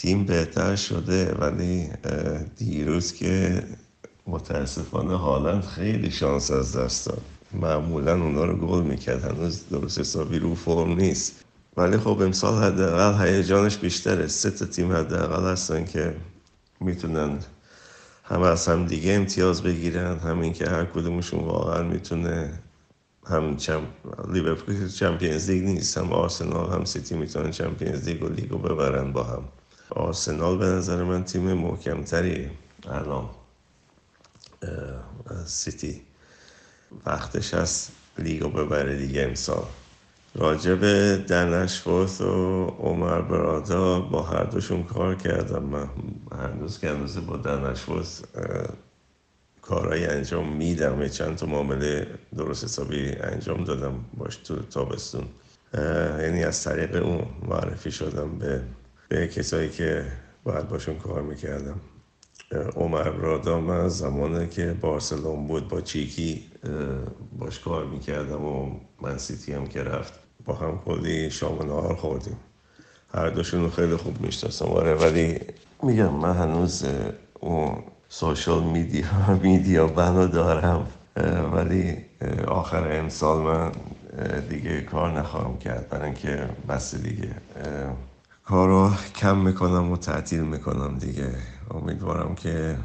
تیم بهتر شده ولی دیروز که متاسفانه هالند خیلی شانس از دست داد. معمولا اونا رو گل می‌کرد هنوز درست حسابی رو فرم نیست. ولی خب امسال حداقل هیجانش بیشتره. سه تا تیم حداقل هستن که می‌تونن هم از هم دیگه امتیاز بگیرن. همین که هر کدومشون واقعا می‌تونه هم چم... لیورپول چمپیونز لیگ نیست هم آرسنال هم سیتی می‌تونن چمپیونز لیگ و لیگو ببرن با هم. آرسنال به نظر من تیم محکمتری الان سیتی. وقتش هست لیگو ببره دیگه امسال. راجع به دنشورت و عمر برادا با هر دوشون کار کردم. من هنوز که هنوز با دنشورت کارهایی انجام میدم. چند تا معامله درست حسابی انجام دادم. باش تو تابستون. یعنی از طریق اون معرفی شدم به, به کسایی که باید باشون کار می‌کردم. عمر برادا من زمانی که بارسلون بود با چیکی باش کار می‌کردم و من سیتی هم که رفت با هم کلی شام نهار خوردیم. هر دوشون خیلی خوب می‌شناسم. آره ولی میگم من هنوز اون سوشال میدیا میدیا بنا دارم. ولی آخر امسال من دیگه کار نخواهم کرد. برای اینکه بس دیگه. کارو کم می‌کنم و تعطیل می‌کنم دیگه امیدوارم که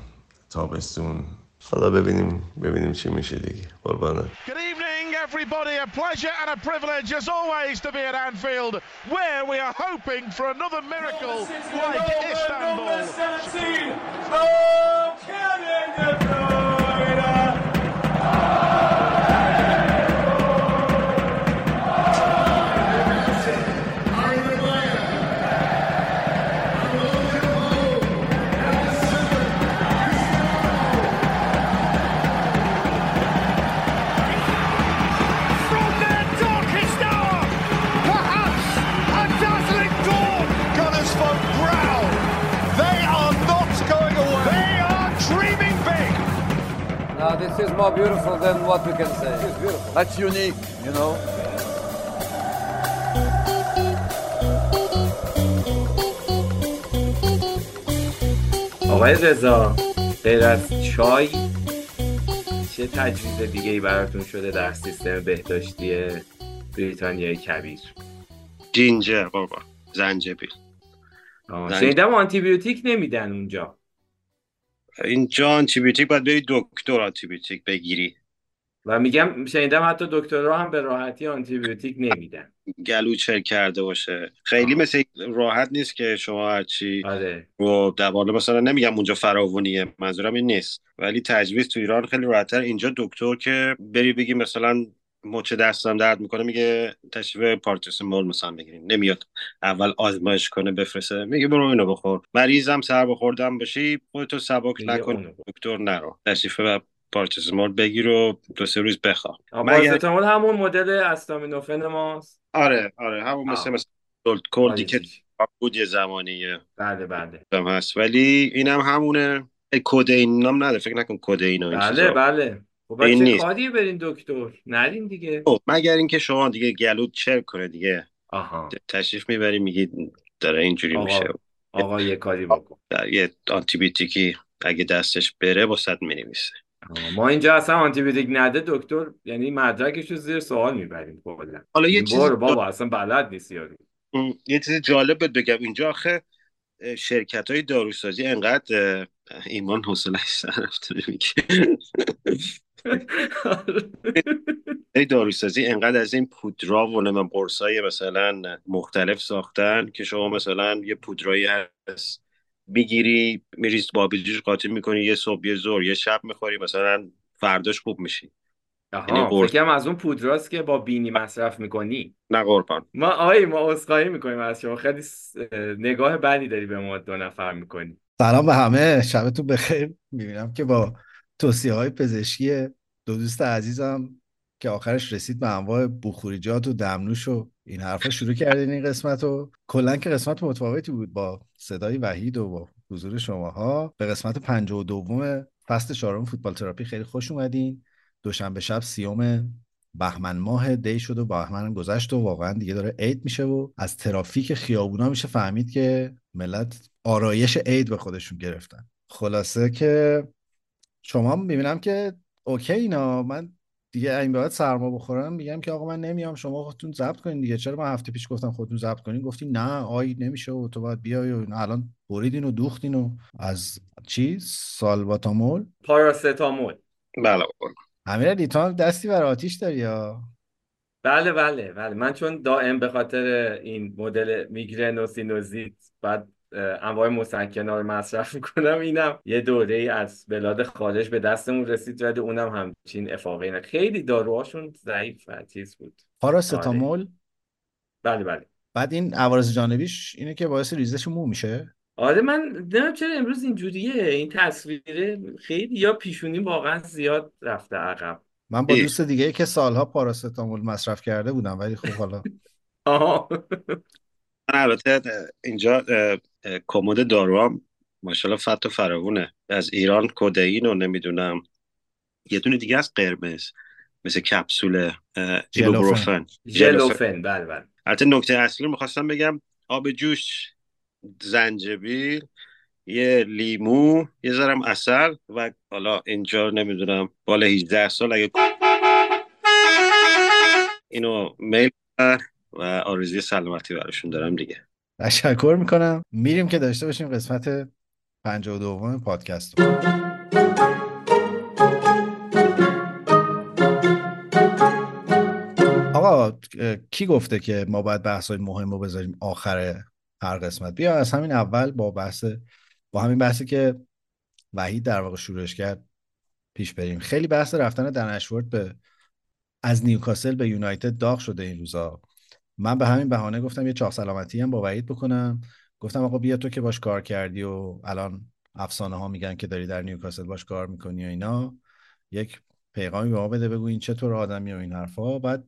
تابستون حالا ببینیم ببینیم چی میشه دیگه قربانه everybody. A pleasure and a privilege, as always, to be at Anfield, where we are hoping for another miracle like Istanbul. This is more beautiful than what we can say. It's beautiful. That's unique, you know. آقای رضا غیر از چای چه تجویز دیگه ای براتون شده در سیستم بهداشتی بریتانیای کبیر جینجر بابا زنجبیل شنیدم آنتی بیوتیک نمیدن اونجا اینجا آنتیبیوتیک باید بری دکتر آنتیبیوتیک بگیری. و میگم شنیدم حتی دکترها هم به راحتی آنتیبیوتیک نمیدن. گلو چر کرده باشه. خیلی آه. مثل راحت نیست که شما هرچی آره. و دوال مثلا نمیگم اونجا فراوونیه منظورم این نیست. ولی تجویز تو ایران خیلی راحتتر. اینجا دکتر که بری بگی مثلا مچ دستم درد می‌کنه میگه تشریف پارتوسمول مثلا بگیریم نمیاد. اول آزمایش کنه بفرسته. میگه برو اینو بخور. مریضم سر بخوردم باشی خودتو سبک نکن. دکتر نرو. تشریف پارتوسمول بگیر و دو سه روز بخواب پارتوسمول همون مدل استامینوفن ماست؟ آره آره همون مثل مثل کلدی که بود یه زمانیه. بله بله. هست. ولی اینم هم همونه کدین نام نداره فکر نکن کدین بله بله. خب این نیست. کاری برین دکتر. نرین دیگه. خب مگر اینکه شما دیگه گلود چر کنه دیگه. آها. تشریف می‌بری میگی داره اینجوری آقا. میشه. آقا یه کاری بکن. در یه آنتیبیوتیکی اگه دستش بره با صد می‌نویسه. ما اینجا اصلا آنتیبیوتیک نده دکتر یعنی مدرکش رو زیر سوال می‌بریم کلا. حالا یه چیز بابا اصلا بلد نیست یارو یه چیز جالب بگم. اینجا آخه شرکت های داروسازی انقدر ایمان حوصله سر رفته ای داروسازی. انقدر از این پودرا و نمیم قرصای مثلا مختلف ساختن که شما مثلا یه پودرایی هست می‌گیری میریز با آبجوش قاطی می‌کنی یه صبح یه زور یه شب می‌خوری مثلا فرداش خوب میشی. آها فکرم از اون پودراست که با بینی مصرف می‌کنی. نه قربان. ما آی ما اسخایی می‌کنیم از شما. خیلی نگاه بدی داری به ما دو نفر می‌کنی. سلام به همه. شبتون بخیر. می‌بینم که با توصیه های پزشکی دو دوست عزیزم که آخرش رسید به انواع بخوریجات و دمنوش و این حرفا شروع کردین این قسمت و کلا که قسمت متفاوتی بود با صدای وحید و با حضور شماها. به قسمت پنج و دوم فصل چهارم فوتبال تراپی خیلی خوش اومدین. دوشنبه شب سی‌ام بهمن ماه دی شد و بهمن گذشت و واقعا دیگه داره عید میشه و از ترافیک خیابونا میشه فهمید که ملت آرایش عید به خودشون گرفتن. خلاصه که شما می‌بینم که okay اینا. من دیگه این بعد سرما بخورم میگم که آقا من نمیام شما خودتون ضبط کنین دیگه. چرا من هفته پیش گفتم خودتون ضبط کنین؟ گفتی نه آی نمیشه و تو باید بیای و الان بریدین و دوختین و از چی؟ سالواتامول؟ پاراستامول بله امیرعلی تو دستی بر آتیش داری یا؟ بله بله بله. من چون دائم به خاطر این مدل میگرن و سینوزیت بعد انواع مسکنا رو مصرف می‌کنم. اینم یه دوره ای از بلاد خارج به دستمون رسید ولی اونم همچین افاقه اینه خیلی داروهاشون ضعیف و چیز بود. پاراستامول بله بله. بعد این عوارض جانبیش اینه که باعث ریزش مو میشه؟ آره من نمی‌دونم چرا امروز اینجوریه. این تصویره خیلی یا پیشونی واقعا زیاد رفته عقب. من با دوست دیگه که سالها پاراستامول مصرف کرده بودم ولی خب حالا آها. البته اینجا کمد داروام ماشاءالله فت و فراوونه. از ایران کدئین رو نمی‌دونم یه دونه دیگه از قرمز مثل کپسول ایبوبروفن. ژلوفن بله بله. البته نکته اصلی رو می‌خواستم بگم آب جوش زنجبیل یه لیمو یه ذرم اصل و حالا اینجا نمی‌دونم بالا 18 سال اگه اینو میل و آرزوی سلامتی براشون دارم دیگه. تشکر می‌کنم. میریم که داشته باشیم قسمت 52 پادکست آقا کی گفته که ما باید بحث های مهم رو بذاریم آخر هر قسمت؟ بیا از همین اول با بحث با همین بحثی که وحید در واقع شروعش کرد پیش بریم. خیلی بحث رفتن دنشورد به از نیوکاسل به یونایتد داغ شده این روزا. من به همین بهانه گفتم یه چاق سلامتی هم با وحید بکنم. گفتم آقا بیا تو که باش کار کردی و الان افسانه ها میگن که داری در نیوکاسل باش کار می‌کنی و اینا. یک پیغامی به ما بده بگو این چطور آدمی و این حرفا. بعد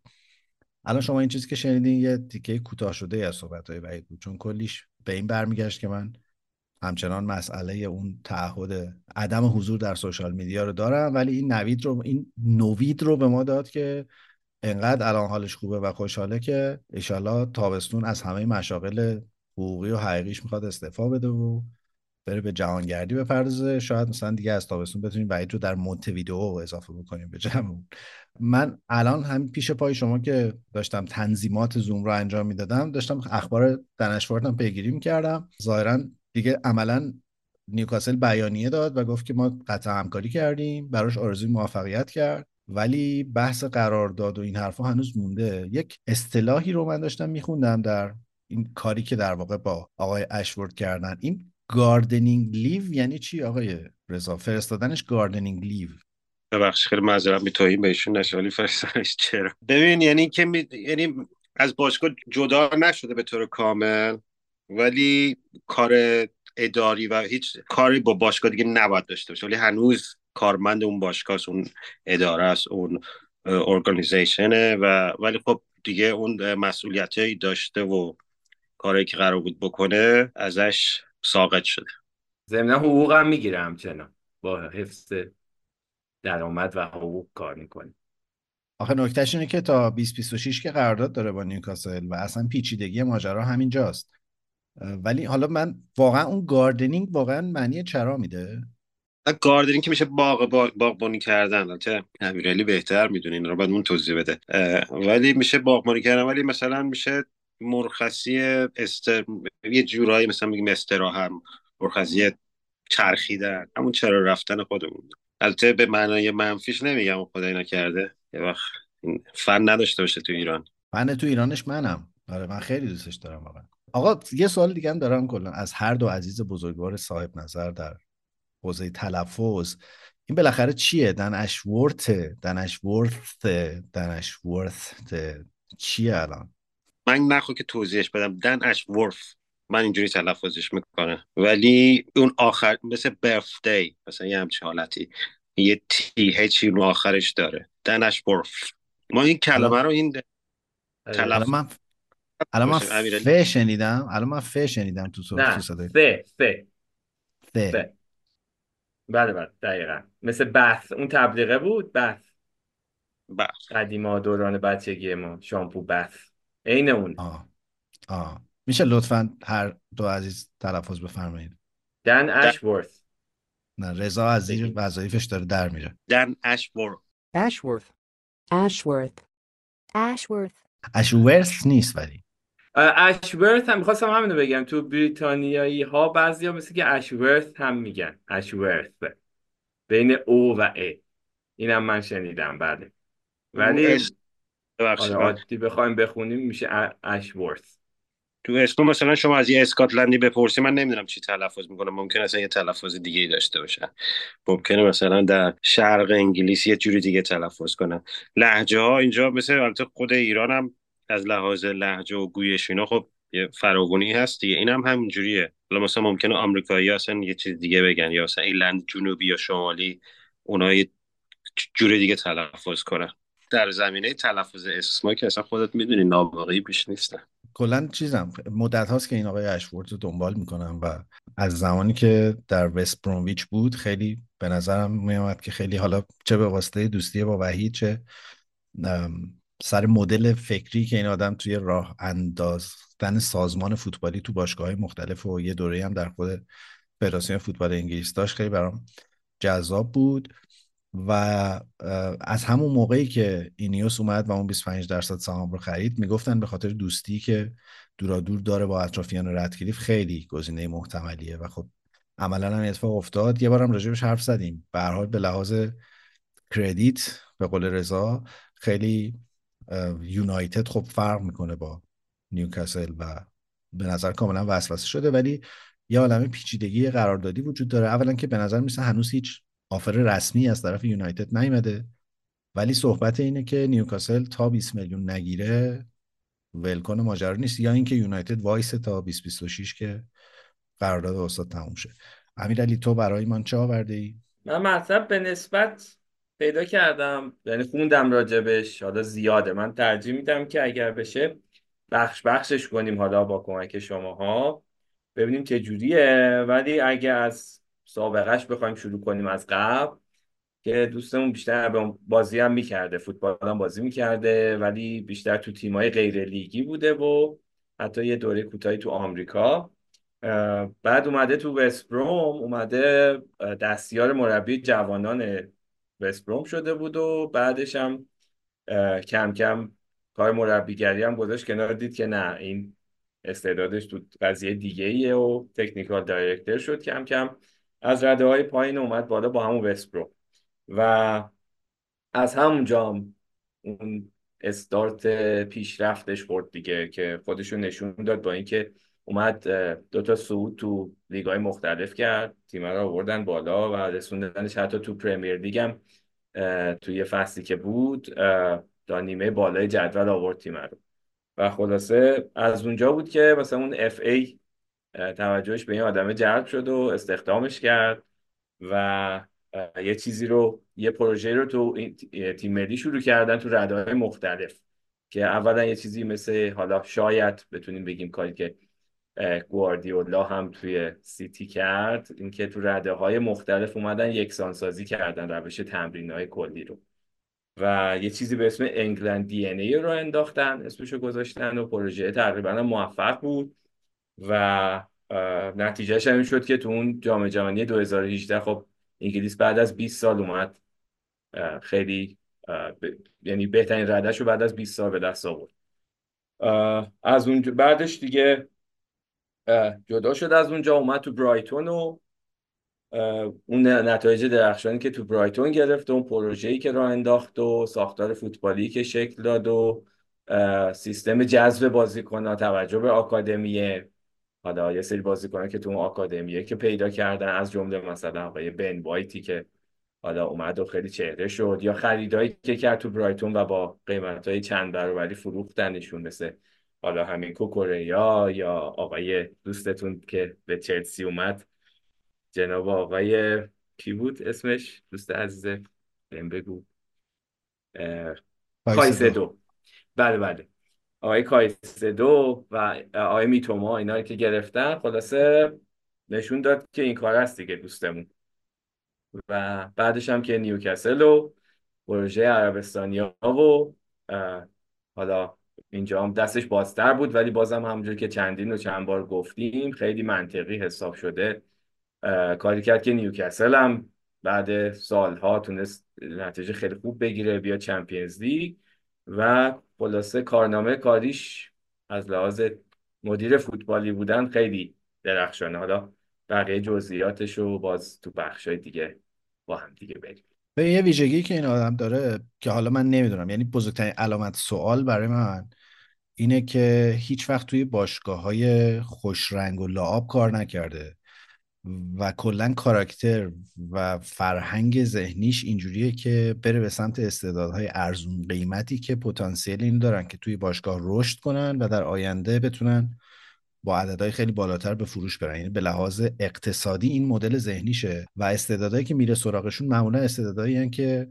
الان شما این چیزی که شنیدین یه تیکه کوتاه شده از صحبت های وحید بود. چون کلیش به این برمیگشت که من همچنان مسئله اون تعهد عدم حضور در سوشال میدیا رو دارم. ولی این نوید رو این نوید رو به ما داد که انقدر الان حالش خوبه و خوشحاله که ایشالا تابستون از همه مشاغل حقوقی و حقیقیش می‌خواد استعفا بده و بره به جهانگردی بپردازه. شاید مثلا دیگه از تابستون بتونیم وعید رو در ویدیو اضافه بکنیم به جمع من الان همین پیش پای شما که داشتم تنظیمات زوم رو انجام می‌دادم داشتم اخبار دنشوارت هم پیگیری می‌کردم. ظاهرا دیگه عملا نیوکاسل بیانیه داد و گفت که ما قطع همکاری کردیم براش آرزوی موفقیت کرد. ولی بحث قرارداد و این حرفها هنوز مونده. یک اصطلاحی رو من داشتم میخوندم در این کاری که در واقع با آقای اشورث کردن. این gardening leave یعنی چی آقای رضا؟ فرستادنش gardening leave. ببخش خیلی معذرت می‌خوایم بهشون نشه ولی فرستادنش چرا؟ ببین یعنی که می... یعنی از باشگاه جدا نشده به طور کامل ولی کار اداری و هیچ کاری با باشگاه دیگه نباید داشته باشه. ولی هنوز کارمند اون باشگاه اون اداره است اون organization ه و ولی خب دیگه اون مسئولیتی داشته و کاری که قرار بود بکنه ازش ساقط شده. ضمن حقوق هم می‌گیره همچنان. با حفظ درآمد و حقوق کار می‌کنه. آخه نکته‌ش اینه که تا 2026 که قرارداد داره با نیوکاسل و اصلا پیچیدگی ماجرا همینجاست. ولی حالا من واقعا اون gardening واقعا معنی چرا میده؟ gardening که میشه باغ باغبانی کردن. البته امیرعلی بهتر می‌دونه این رو بعد اون توضیح بده. ولی میشه باغبانی کردن ولی مثلا میشه مرخصی استر یه جورایی مثلا میگیم استراحت مرخصی چرخیدن همون چرا رفتن خودمون. البته به معنای منفیش نمیگم خدا اینا کرده یه وقت فن نداشته باشه تو ایران. فن تو ایرانش منم. آره من خیلی دوستش دارم واقعا. آقا یه سوال دیگه هم دارم کلا. از هر دو عزیز بزرگوار صاحب نظر در حوزه تلفظ. این بالاخره چیه؟ دن اشورت دن اشورت دن اشورت چیه الان؟ من نخو که توضیحش بدم. دن اشورث من اینجوری تلفظش می‌کنه ولی اون آخر مثل برفدی مثلا یه همچه حالتی. یه تی هچی رو آخرش داره. دن اشورث ما این کلمه رو این تلفظ من الان من ف شنیدم. الان من ف شنیدم تو نه صدای ف ف ف بله بله دقیقا. مثل بحث اون تبلیغه بود؟ بحث بله قدیما دوران بچگی ما. شامپو بث عین اون. آه. آه. میشه لطفا هر دو عزیز تلفظ بفرمایید. دن اشورث. نه رضا از زیر وظایفش داره در میره. دن اشبور Ashworth. Ashworth. Ashworth. اشورث نیست ولی. اشورث هم می‌خواستم همینو بگم. تو بریتانیایی ها بعضی ها مثل که اشورث هم میگن. اشورث بین او و ا اینم من شنیدم بله ولی آره عادی بخوایم بخونیم میشه اشورث تو اسم مثلا شما از یه اسکاتلندی بپرسی من نمی‌دونم چی تلفظ می‌کنم. ممکن اصلا یه تلفظ دیگه ای داشته باشن ممکنه مثلا در شرق انگلیس یه جوری دیگه تلفظ کنن. لهجه ها اینجا مثل البته خود ایران هم از لحاظ لهجه و گویش اینا خب یه فراگونی هست دیگه. این هم همین جوریه. حالا مثلا ممکنه آمریکایی اصلا یه چیز دیگه بگن یا مثلا ایرلند جنوبی یا شمالی اونا یه جوری دیگه تلفظ کنن. در زمینه تلفظ اسما که اصلا خودت می‌دونی نابغه‌ای بیش نیستن کلا چیزم مدت هاست که این آقای اشورت رو دنبال می‌کنم و از زمانی که در وست برونویچ بود خیلی به نظرم میامد که خیلی حالا چه به واسطه دوستی با وحید چه سر مدل فکری که این آدم توی راه انداختن سازمان فوتبالی تو باشگاه مختلف و یه دوره هم در خود فدراسیون فوتبال انگلیس داشت خیلی برام جذاب بود. و از همون موقعی که اینیوس اومد و اون 25 درصد سهام رو خرید می‌گفتن به خاطر دوستی که دورادور داره با اطرافیان ردکلیف خیلی گزینه محتملیه. و خب عملا هم اتفاق افتاد. یه بارم راجبش حرف زدیم. به هر حال به لحاظ credit به قول رضا خیلی یونایتد خب فرق می‌کنه با نیوکاسل و به نظر کاملا وسوسه شده ولی یه عالمه پیچیدگی قراردادی وجود داره. اولا که به نظر می‌رسه هنوز هیچ offer رسمی از طرف یونایتد نیومده ولی صحبت اینه که نیوکاسل تا 20 میلیون نگیره ولکن ماجرا نیست. یا اینکه یونایتد وایسه تا 2026 که قراردادش تموم شه. امیرعلی تو برای من چه آورده ای من مطلب به نسبت پیدا کردم. یعنی خوندم راجبش. حالا زیاده. من ترجیح میدم که اگر بشه بخش بخشش کنیم. حالا با کمک شماها. ببینیم چه جوریه. ولی اگه از سابقش بخوایم شروع کنیم از قبل که دوستمون بیشتر بازی هم می‌کرده. فوتبال هم بازی می‌کرده. ولی بیشتر تو تیمای غیر لیگی بوده و حتی یه دوره کوتاهی تو آمریکا. بعد اومده تو وست اومده دستیار مربی جوانان وست بروم شده بود و بعدش هم کم کم کار مربیگری هم گذاشت کنار دید که نه این استعدادش تو قضیه دیگه ایه و تکنیکال دایرکتر شد کم کم. از رده های پایین اومد بالا با همون وست بروم و از همونجا هم اون استارت پیشرفتش خورد دیگه که خودشون نشون داد با اینکه اومد اه، دو تا صعود تو لیگ های مختلف کرد تیم رو آوردن بالا و رسوندنش حتی تو پرمیر لیگ هم توی یه فصلی که بود تا نیمه بالای جدول آورد تیم رو. و خلاصه از اونجا بود که مثلا اون اف ای توجهش به این آدم جلب شد و استخدامش کرد و یه چیزی رو یه پروژه رو تو تیم ملی شروع کردن تو رده‌های مختلف که اولا یه چیزی مثل حالا شاید بتونیم بگیم کاری که گواردیولا هم توی سیتی کرد. اینکه تو رده های مختلف اومدن یکسانسازی کردن روش تمرین های کلی رو. و یه چیزی به اسم انگلند دی ان ای رو انداختن اسمشو گذاشتن و پروژه تقریبا موفق بود. و نتیجهش این شد که تو اون جام جهانی 2018 خب انگلیس بعد از 20 سال اومد خیلی ب- یعنی بهترین ردش رو بعد از 20 سال به دست آورد. از اون بعدش دیگه جدا شد از اونجا اومد تو برایتون و اون نتایج درخشانی که تو برایتون گرفت و اون پروژه‌ای که راه انداخت و ساختار فوتبالی که شکل داد و سیستم جذب بازیکن‌ها توجه به آکادمیه حالا یه سری بازیکنان که تو اون آکادمیه که پیدا کردن از جمله مثلا آقای بن وایتی که حالا اومد و خیلی چهره شد یا خریدایی که کرد تو برایتون و با قیمت‌های چند برابری فروختنشون مثل حالا همین کوکوریا یا آقای دوستتون که به چلسی اومد. جناب آقای کی بود اسمش؟ دوست عزیزه بهم بگو. کایسدو. بله بله. آقای کایسدو و آقای میتوما اینا که گرفتن خلاصه نشون داد که این کار هست دیگه دوستمون. و بعدش هم که نیوکاسل و پروژه عربستانیا و حالا اینجا هم دستش بازتر بود ولی بازم همونجور که چندین و چند بار گفتیم خیلی منطقی حساب شده. کاری کرد که نیوکاسل هم بعد سالها تونست نتیجه خیلی خوب بگیره بیا چمپیونز لیگ و خلاصه کارنامه کاریش از لحاظ مدیر فوتبالی بودن خیلی درخشانه. حالا بقیه جزئیاتش رو باز تو بخشای دیگه با هم دیگه بریم به یه ویژگی که این آدم داره که حالا من نمی‌دونم یعنی بزرگترین علامت سوال برای من اینه که هیچ وقت توی باشگاه های خوش رنگ و لعاب کار نکرده و کلا کاراکتر و فرهنگ ذهنیش اینجوریه که بره به سمت استعدادهای ارزون قیمتی که پتانسیل این دارن که توی باشگاه رشد کنن و در آینده بتونن با عددهای خیلی بالاتر به فروش برن. یعنی به لحاظ اقتصادی این مدل ذهنیشه و استعدادهایی که میره سراغشون معمولا استعدادایی که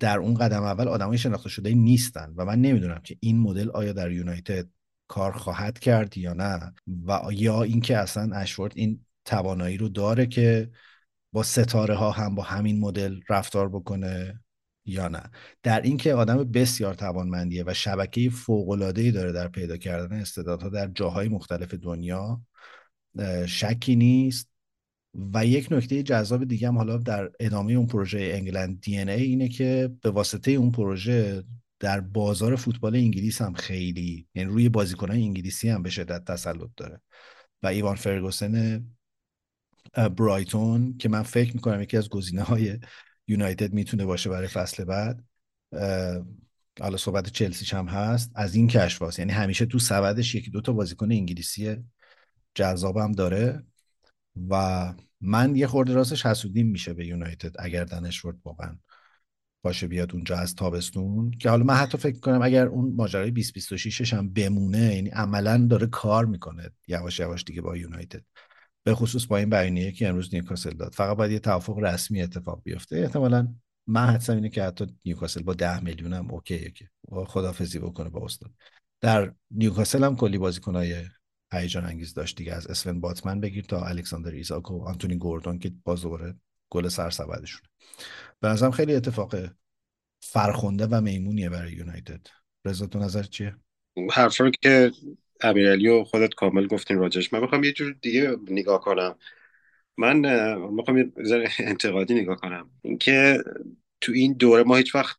در اون قدم اول آدمای شناخته شده نیستن و من نمی‌دونم که این مدل آیا در یونایتد کار خواهد کرد یا نه و یا اینکه اصلا اشورد این توانایی رو داره که با ستاره ها هم با همین مدل رفتار بکنه. یا نه. در اینکه آدم بسیار توانمندیه و شبکه ای داره در پیدا کردن استعدادها در جاهای مختلف دنیا شکی نیست. و یک نکته جذاب دیگه هم حالا در ادامه اون پروژه انگلند دی ای اینه که به واسطه اون پروژه در بازار فوتبال انگلیس هم خیلی یعنی روی بازیکنان انگلیسی هم به شدت تسلط داره. و ایوان فرگوسن برایتون که من فکر می‌کنم یکی از گزینه های یونایتد می‌تونه باشه برای فصل بعد. حالا صحبت چلسیش هم هست. از این کشف یعنی همیشه تو سبدش یکی دو تا بازیکن انگلیسی جذابم داره. و من یه خورده راستش حسودیم میشه به یونایتد اگر دنشورد واقعا باشه بیاد اونجا از تابستون. که حالا من حتی فکر کنم اگر اون ماجرای 2026 هم بمونه یعنی عملا داره کار می‌کنه یواش یواش دیگه با یونایتد. به خصوص با این بیانیه که امروز نیوکاسل داد. فقط باید یه توافق رسمی اتفاق بیفته. احتمالا من حدسم اینه که حتی نیوکاسل با ده میلیون هم okay ه که خداحافظی بکنه با استاد. در نیوکاسل هم کلی بازیکنای هیجان انگیز داشت دیگه. از اسون باتمن بگیر تا الکساندر ایزاک و آنتونی گوردون که باز دوباره گل سرسبدشونه. به نظرم خیلی اتفاق فرخنده و میمونیه برای یونایتد. رضا تو نظر چیه؟ حرفا که امیرعلی و خودت کامل گفتین راجش من می‌خوام یه جور دیگه نگاه کنم. من می‌خوام یه انتقادی نگاه کنم. اینکه تو این دوره ما هیچ وقت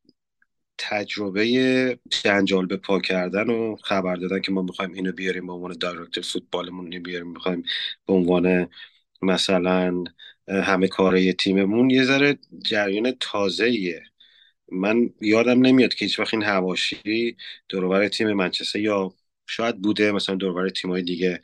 تجربه جنجال به پا کردن و خبر دادن که ما می‌خوایم اینو بیاریم به عنوان دایرکتر فوتبالمون بیاریم می‌خوایم به عنوان مثلا همه کاره تیممون. یه ذره جریان تازه ایه من یادم نمیاد که هیچ وقت این حواشی دور و بر تیم منچستر یا شاید بوده مثلا دور و بر تیمای دیگه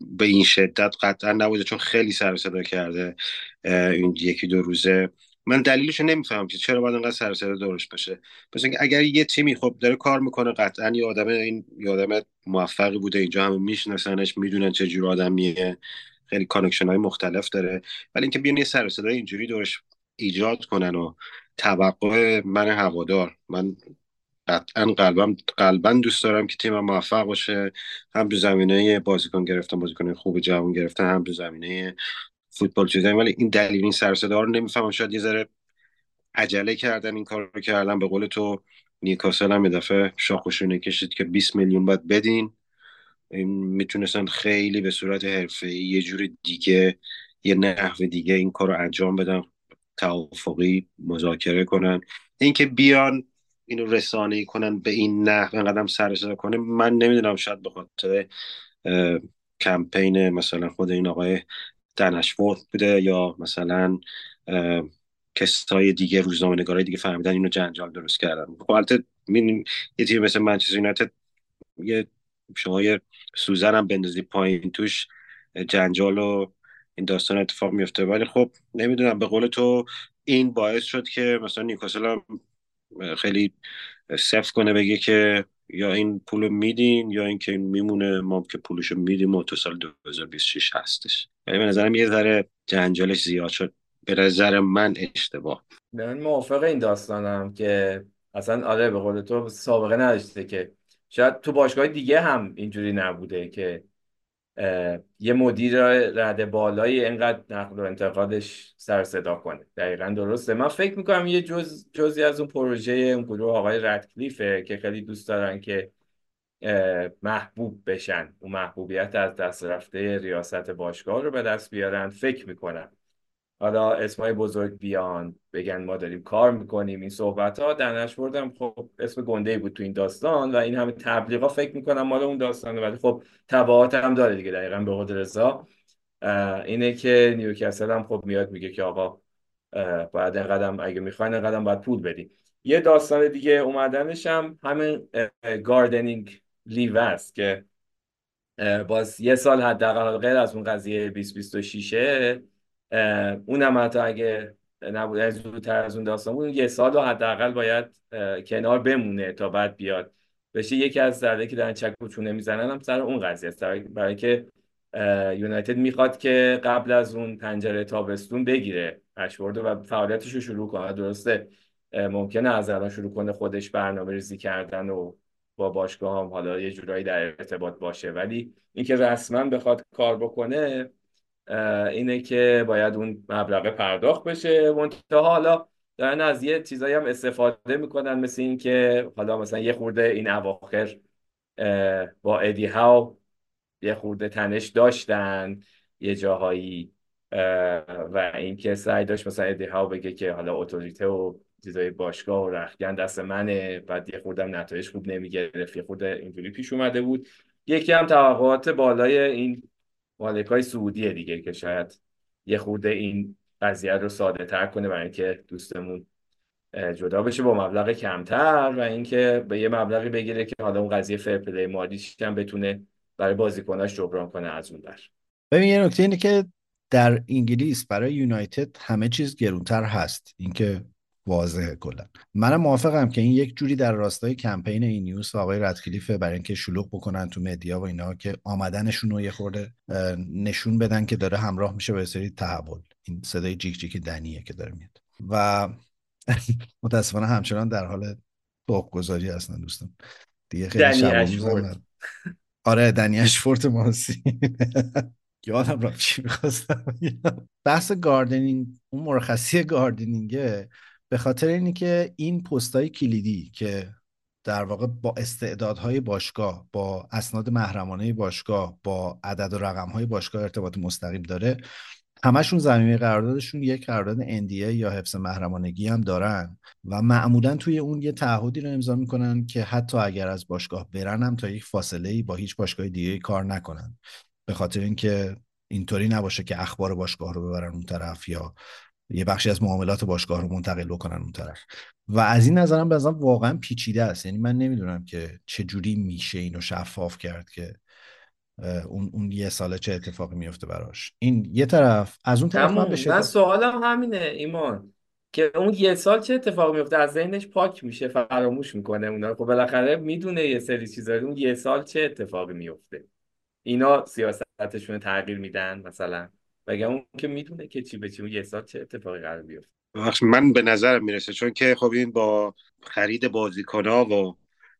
به این شدت قطعا نبوده چون خیلی سر و صدا کرده این یکی دو روزه. من دلیلش نمی‌فهمم که چرا باید انقدر سر و صدا دورش باشه پس اگر یه تیمی خب داره کار می‌کنه قطعا یه آدم این یه آدم موفقی بوده اینجا همه میشناسنش می‌دونن چه جور آدمیه. خیلی connection های مختلف داره. ولی اینکه بیان یه سر صدا اینجوری دورش ایجاد کنن و توقع من هوادار. من قطعا قلبم قلبا دوست دارم که تیم موفق باشه. هم تو زمینه بازیکن گرفتن بازیکن خوب جوان گرفتن هم تو زمینه فوتبال شدن ولی این دلیل این سر رو نمی‌فهمم. شاید یه ذره عجله کردن این کار رو کردن. به قول تو نیکاسل هم دفعه شاخوشونه کشید که 20 میلیون باید بدین. می‌تونستن خیلی به صورت حرفه یه جور دیگه یه نحو دیگه این کار رو انجام بدن توافقی مذاکره کنن. اینکه بیان اینو رسانه کنن به این نحو اینقدر سر کنه من نمی‌دونم شاید به خاطر کمپین مثلا خود این آقای دنشورد بوده یا مثلا کسای دیگه روزنامه نگارای دیگه فهمیدن اینو جنجال درست کردن. خب البته یه تیم مثل منچستر یونایتد یه شما یه سوزن هم بندازی پایین توش جنجال و این داستان اتفاق میفته ولی خب نمی‌دونم به قول تو این باعث شد که مثلا نیوکاسل هم خیلی سفت کنه بگه که یا این پول میدین یا اینکه این میمونه ما که پولشو میدیم و تو سال 2026 هستش. ولی به نظرم یه ذره جنجالش زیاد شد. به نظر من اشتباه. من موافق این داستانم که اصلا آره به قول تو سابقه نداشته که شاید تو باشگاه دیگه هم اینجوری نبوده که یه مدیر رده بالایی اینقدر نقل و انتقادش سر صدا کنه. دقیقا درسته. من فکر می‌کنم یه جز جزی از اون پروژه اون گروه آقای ردکلیفه که خیلی دوست دارن که محبوب بشن. اون محبوبیت از دست رفته ریاست باشگاه رو به دست بیارن. فکر می‌کنم. حالا اسمای بزرگ بیان بگن ما داریم کار می‌کنیم. این صحبت ها در بودم خب اسم گنده بود تو این داستان و این همه تبلیغا فکر می‌کنم مال اون داستانه. ولی خب تبعات هم داره دیگه دقیقا به قول رضا. اینه که نیوکاسل هم خب میاد میگه که آقا باید قدم اگه می‌خواین قدم باید پول بدیم یه داستان دیگه اومدنش هم همین gardening leave است که باز یه سال حداقل غیر از اون قضیه 2026 اونم حتی اگه نبود زودتر از اون داستان بود یه سال رو حداقل باید کنار بمونه تا بعد بیاد. بشه یکی از درده که دارن چک و چونه می‌زنن هم سر اون قضیه است. برای که یونایتد می‌خواد که قبل از اون پنجره تابستون بگیره اشورد و فعالیتش رو شروع کنه. درسته ممکنه از الان شروع کنه خودش برنامه ریزی کردن و با باشگاه هم حالا یه جورایی در ارتباط باشه. ولی اینکه رسما بخواد کار بکنه اینه که باید اون مبلغ پرداخت بشه. منتها حالا دارن از یه چیزایی هم استفاده می‌کنن مثل این که حالا مثلا یه خورده این اواخر با ادی هاو یه خورده تنش داشتن یه جاهایی و اینکه سعی داشت مثلا ادی هاو بگه که حالا اتوریته و چیزای باشگاه و رخگن دست منه. بعد یه خوردم نتایج خوب نمی‌گرفت. یه خورده اینجوری پیش اومده بود. یکی هم توقعات بالای این مالک های سعودیه دیگه که شاید یه خورده این قضیه رو ساده تر کنه برای اینکه دوستمون جدا بشه با مبلغ کمتر و اینکه به یه مبلغی بگیره که حالا اون قضیه فرپلی مالیش هم بتونه برای بازیکناش جبران کنه از اون در ببین یه نکته اینه که در انگلیس برای یونایتد همه چیز گرونتر هست. اینکه واضحه کلا. منم موافقم که این یک جوری در راستای کمپین این نیوز و آقای ردکلیفه برای اینکه شلوغ بکنن تو مدیا و اینا که آمدنشون رو یه خورده نشون بدن که داره همراه میشه به سری تحول. این صدای جیک جیک دنیه که داره میاد. و متاسفانه همچنان در حال فوق گذاری هستن دوستان. دیگه خیلی آره دنی اشفورت ماسی. یادم رفت چی می‌خواستم بحث گاردنینگ اون مرخصی گاردنینگه. به خاطر اینی که این پستای کلیدی که در واقع با استعدادهای باشگاه با اسناد محرمانه باشگاه با عدد و رقمهای باشگاه ارتباط مستقیم داره همشون زمینه قراردادشون یک قرارداد NDA یا حفظ محرمانگی هم دارن و معمولا توی اون یه تعهدی رو امضا می‌کنن که حتی اگر از باشگاه برن هم تا یک فاصله ای با هیچ باشگاه دیگه کار نکنن. به خاطر اینکه اینطوری نباشه که اخبار باشگاه رو ببرن اون طرف یا یه بخشی از معاملات باشگاه رو منتقل بکنن اون طرف. و از این نظرم به واقعا پیچیده است. یعنی من نمی‌دونم که چه جوری میشه اینو شفاف کرد که اون اون یه ساله چه اتفاقی میفته براش. این یه طرف از اون طرف من بشه من سوالم همینه ایمان که اون یه سال چه اتفاقی میفته از ذهنش پاک میشه فراموش می‌کنه اونا خب بالاخره می‌دونه یه سری چیزا. اون یه سال چه اتفاقی میفته اینا سیاستشون تغییر میدن مثلا؟ بگم اون که می‌دونه که چی به چی یه سال چه اتفاقی قرار بیفته؟ من به نظرم می‌رسه چون که خب این با خرید بازیکنها و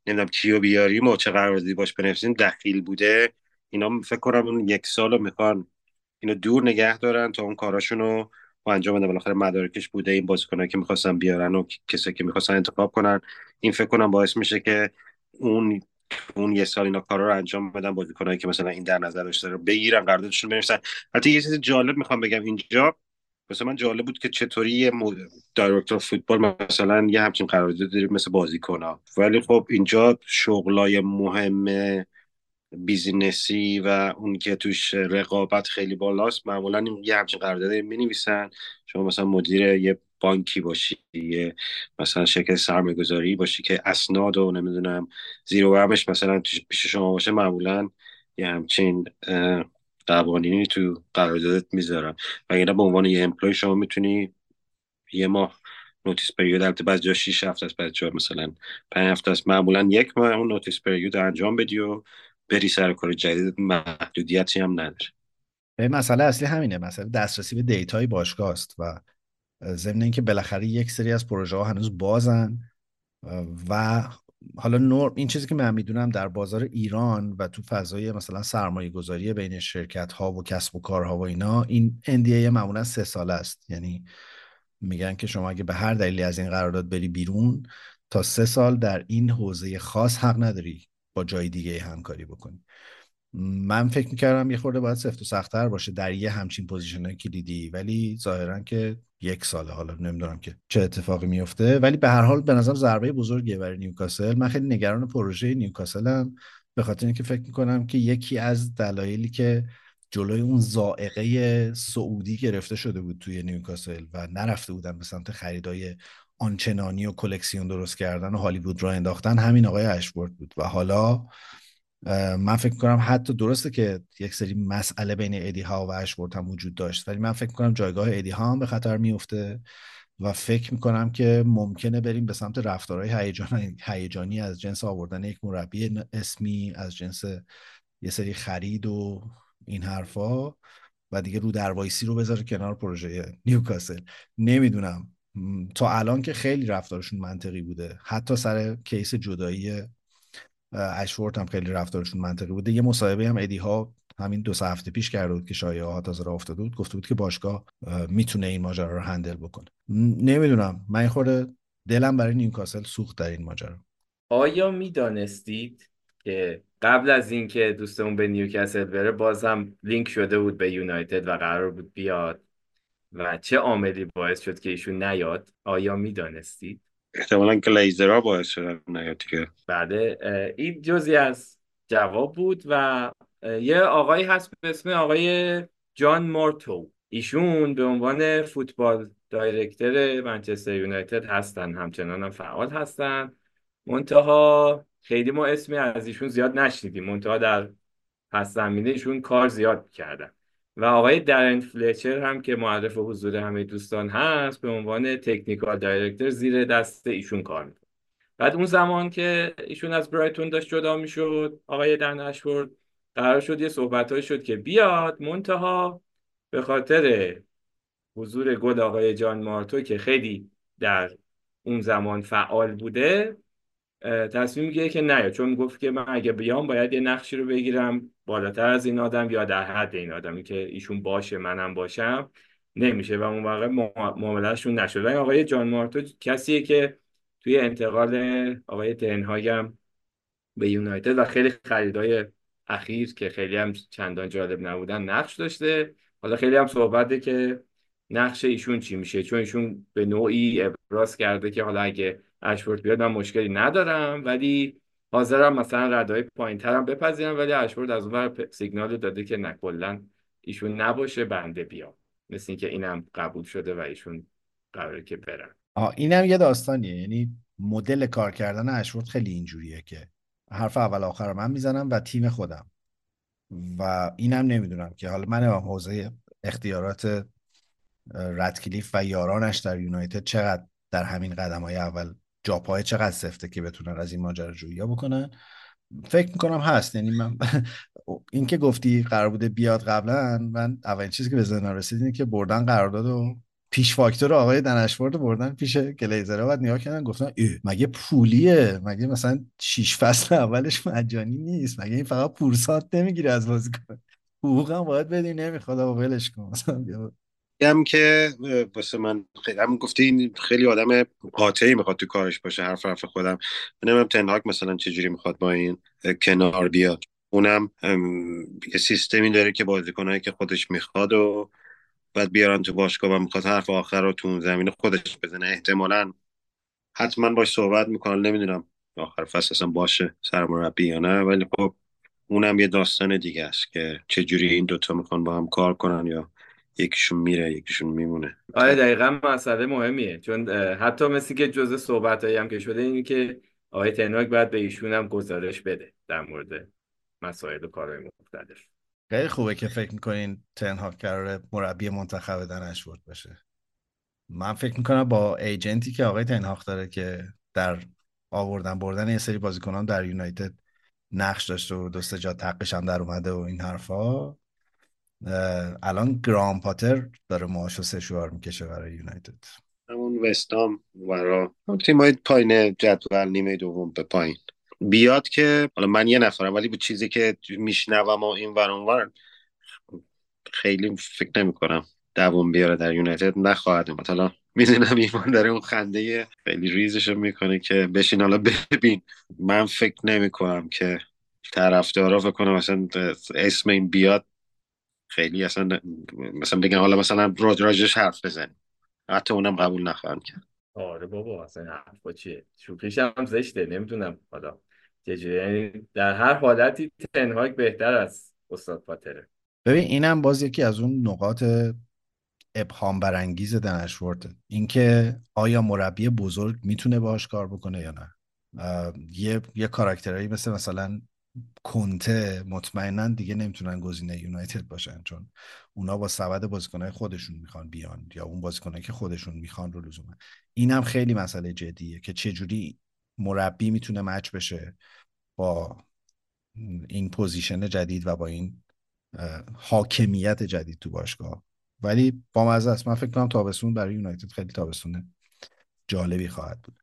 نمی‌دونم کیو بیاریم و چه قراردادی باش بنویسیم دخیل بوده. اینا فکر کنم اون یک سال رو می‌خوان اینو دور نگه دارن تا اون کاراشون رو انجام بدن بالاخره مدارکش بوده این بازیکنایی که می‌خواستن بیارن و کسی که می‌خواستن انتخاب کنن. این فکر کنم باعث میشه که اون اون یه سال اینا کارا رو انجام بدن بازیکنایی که مثلا این در نظر داشته رو بگیرن قراردادشون بنویسن. حتی یه چیز جالب می‌خوام بگم اینجا مثلا من جالب بود که چطوری یه دایرکتور فوتبال مثلا یه همچین قرارداد داریم مثل بازیکن‌ها. ولی خب اینجا شغلای مهم بیزینسی و اون که توش رقابت خیلی بالاست معمولا یه همچین قراردادی می نویسن شما مثلا مدیر یه بانکی باشی یه مثلا شرکت سرمایه گذاری باشی که اسناد و نمی‌دونم زیر و مثلا پیش شما باشه معمولا یه همچین قوانینی تو قراردادت می‌ذارن. و اینا به عنوان یه employee شما می‌تونی یه ماه notice period البته بعضی جا 6 هفته است بعضی جا مثلا 5 هفته است. معمولا یک ماه اون notice period انجام بدی و بری سر کار جدید محدودیتی هم نداره. مسئله اصلی همینه مسئله دسترسی به data ی باشگاه است و ضمن اینکه بالاخره یک سری از پروژه ها هنوز بازن و حالا نرم این چیزی که من می‌دونم در بازار ایران و تو فضای مثلا سرمایه گذاری بین شرکت ها و کسب و کارها و اینا این NDA معمولا سه ساله است. یعنی میگن که شما اگه به هر دلیلی از این قرارداد بری بیرون تا سه سال در این حوزه خاص حق نداری با جای دیگه همکاری بکنی. من فکر می‌کردم یه خورده باید سفت و سختتر باشه در یه همچین position کلیدی ولی ظاهرا که یک ساله حالا نمی‌دونم که چه اتفاقی میفته ولی به هر حال به نظر ضربه بزرگیه برای نیوکاسل. من خیلی نگران پروژه نیوکاسلم به خاطر اینکه فکر می‌کنم که یکی از دلایلی که جلوی اون زائقه سعودی گرفته شده بود توی نیوکاسل و نرفته بودن به سمت خریدای آنچنانی و کلکسیون درست کردن و هالیوود را انداختن همین آقای اشورد بود. و حالا من فکر کنم حتی درسته که یک سری مسئله بین ادی ها و اشورد هم وجود داشت ولی من فکر کنم جایگاه ادی ها هم به خطر میفته و فکر می‌کنم که ممکنه بریم به سمت رفتارهای هیجانی از جنس آوردن یک مربی اسمی از جنس یه سری خرید و این حرفا و دیگه رو دروایسی رو بذاره کنار پروژه نیوکاسل. نمی‌دونم. تا الان که خیلی رفتارشون منطقی بوده. حتی سر کیس جدایی اشورت هم خیلی رفتارشون منطقی بوده یه مصاحبه هم ادی ها همین دو سه هفته پیش کرده بود که شایعه ها تازه راه افتاده بود. گفته بود که باشگاه می‌تونه این ماجرا رو هندل بکنه. نمی‌دونم. من خورده دلم برای نیوکاسل سوخت در این ماجرا. آیا می‌دانستید که قبل از اینکه دوستمون به نیوکاسل بره بازم لینک شده بود به یونایتد و قرار بود بیاد؟ و چه عاملی باعث شد که ایشون نیاد؟ آیا می‌دانستید؟ احتمالا گلیزرها باعث شدن نیاد دیگه. بعد این جزی از جواب بود و یه آقایی هست به اسم آقای جان مورتو. ایشون به عنوان فوتبال دایرکتر منچستر یونایتد هستن همچنان هم فعال هستن. منتها خیلی ما اسمی از ایشون زیاد نشنیدیم. منتها در پس زمینه ایشون کار زیاد کردن و آقای درن فلچر هم که معرف حضور همه دوستان هست به عنوان تکنیکال دایرکتر زیر دست ایشون کار می‌کنه. بعد اون زمان که ایشون از برایتون داشت جدا می‌شد آقای دن اشورد قرار شد یه صحبت شد که بیاد منتها به خاطر حضور گل آقای جان مارتو که خیلی در اون زمان فعال بوده تصمیم می‌گیره که نه چون گفت که من اگه بیام باید یه نقشی رو بگیرم. بالاتر از این آدم یا در حد این آدمی که ایشون باشه منم باشم نمیشه و اون واقع معاملهشون نشد. و آقای جان مارتو کسیه که توی انتقال آقای تنهاگم به یونایتد و خیلی خریدای اخیر که خیلی هم چندان جالب نبودن نقش داشته. حالا خیلی هم صحبته که نقش ایشون چی میشه؟ چون ایشون به نوعی ابراز کرده که حالا اگه اشورد بیاد من مشکلی ندارم ولی حاضرم مثلا ردای پایین ترم بپذیرم ولی اشورد از اون سیگنال داده که نه ایشون نباشه بنده بیام مثل اینکه اینم قبول شده و ایشون قراره که برن. آه اینم یه داستانیه. یعنی مدل کار کردن اشورد خیلی اینجوریه که حرف اول آخر من می‌زنم و تیم خودم. و اینم نمی‌دونم که حالا من حوزه اختیارات ردکلیف و یارانش در یونایتد چقدر در همین قدم های اول جاپای چقدر سفته که بتونن از این ماجرا جویا بکنن؟ فکر می‌کنم هست. یعنی من این که گفتی قرار بوده بیاد قبلا من اولین چیزی که به ذهنم رسید اینه که بردن قرارداد و پیش فاکتور آقای دنشورد بردن پیش گلیزرها بعد نگاه کردن گفتن مگه پولیه؟ مگه مثلا شیش فصل اولش مجانی نیست؟ مگه این فقط پورسات نمی‌گیره از بازیکن؟ حقوق هم باید بدی نمی‌خواد و ولش کن. مثلا هم که واسه من خیلی هم گفته این خیلی آدم قاطعی می‌خواد تو کارش باشه حرف حرف خودم. نمی‌دونم تنهاک مثلا چجوری می‌خواد با این کنار بیاد. اونم یه سیستمی داره که بازیکنایی که خودش می‌خواد و بعد بیارن تو باشگاه و می‌خواد حرف آخر رو تو اون زمین خودش بزنه. احتمالا حتما باش صحبت می‌کنن نمی‌دونم آخر فصل اصلا باشه سرمربی یا نه ولی خب اونم یه داستان دیگه است که چجوری این دوتا می‌خوان با هم کار کنن یا یکیشون میره یکیشون میمونه. آره دقیقا مسئله مهمیه. چون حتی مثل که جزء صحبت هم که شده اینه که آقای تنهاک باید به ایشون هم گزارش بده در مورد مسائل و کارهای مختلف. خیلی خوبه که فکر می‌کنین تنهاک قرار مربی منتخب دنش ورد باشه. من فکر می‌کنم با ایجنتی که آقای تنهاک داره که در آوردن بردن یه سری بازیکنان در یونایتد نقش داشته و دوست جا تقش هم در اومده و این حرفا الان گرام پاتر داره معاشو سشوار می‌کشه برای یونایتد. همون وستام ورا. تیمای پایین جدول نیمه دوم به پایین. بیاد که حالا من یه نفرم ولی به چیزی که میشنوم و این ور اونور خیلی فکر نمی کنم دوم بیاره در یونایتد نخواهد اومد. حالا می‌دونم ایمان داره اون خنده خیلی ریزش رو می‌کنه که بشین. حالا ببین من فکر نمی کنم که طرفدارا فکر کنم مثلا اسم این بیاد خیلی اصلا مثلا بگن حالا مثلا راجش حرف بزنیم. حتی اونم قبول نخواهند کرد. آره بابا اصلا حرفا چیه؟ شوخیش هم زشته نمی‌دونم. حالا چجوری یعنی در هر حالتی تنهاک بهتر از استاد پاتره ببین اینم باز یکی از اون نقاط ابهام برانگیز دنشورته اینکه آیا مربی بزرگ می‌تونه باهاش کار بکنه یا نه؟ یه یه کاراکترهایی مثل مثلا کنته مطمئنا دیگه نمی‌تونن گزینه یونایتد باشن چون اونا با سبد بازیکنهای خودشون می‌خوان بیان یا اون بازیکنایی که خودشون می‌خوان رو لزوما اینم خیلی مسئله جدیه که چجوری مربی می‌تونه match بشه با این position جدید و با این حاکمیت جدید تو باشگاه. ولی با مزه است. من فکر کنم تابستون برای یونایتد خیلی تابستون جالبی خواهد بود.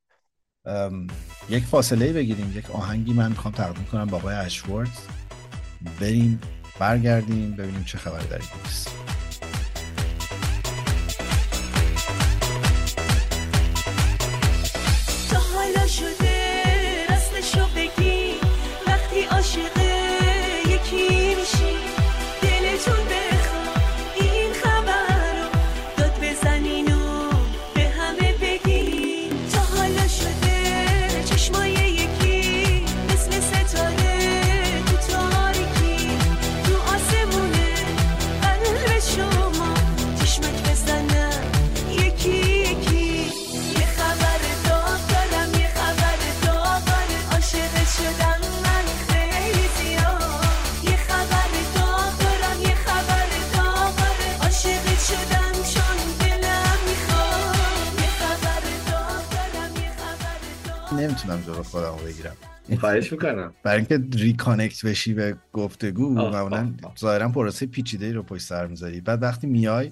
یک فاصله بگیریم. یک آهنگی من می‌خوام تقدیم کنم با آقای بریم برگردیم ببینیم چه خبری در این نمی‌تونم جلو خودم رو بگیرم. خواهش می‌کنم. برای اینکه ریکانکت بشی به گفتگو معمولا. ظاهرا پروسه پیچیده ای رو پشت سر می‌ذاری. بعد وقتی میای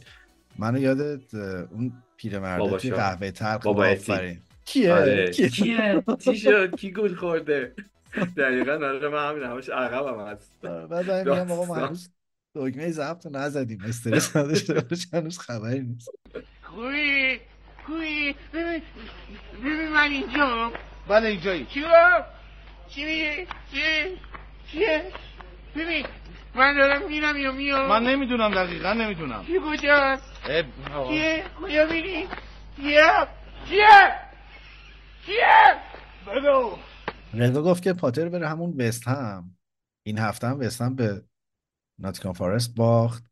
منو یادت اون پیرمرده بابا توی. قهوه تلخ. آفرین. کیه؟ آره. کیه؟ کیه؟ چی شد؟ کی گول خورده؟ دقیقا آره من همین همش عقبم هست. بعد من میگم آقا ما داستان. هنوز دکمه ضبط رو نزدیم. استرس نداشته باش هنوز خبری نیست. خوبی خوبی ببین ببین من اینجا. بله اینجایی. چیکار چی میگی چی؟ چیه؟ ببین من دارم میرم یا میام؟ من نمی‌دونم دقیقا نمی‌دونم. کی کجاست. کیه کجا میری؟ کیه کیه کیه بگو. رضا گفت که پاتر بره همون وست هم. این هفته هم وست هم به ناتینگهام فارست باخت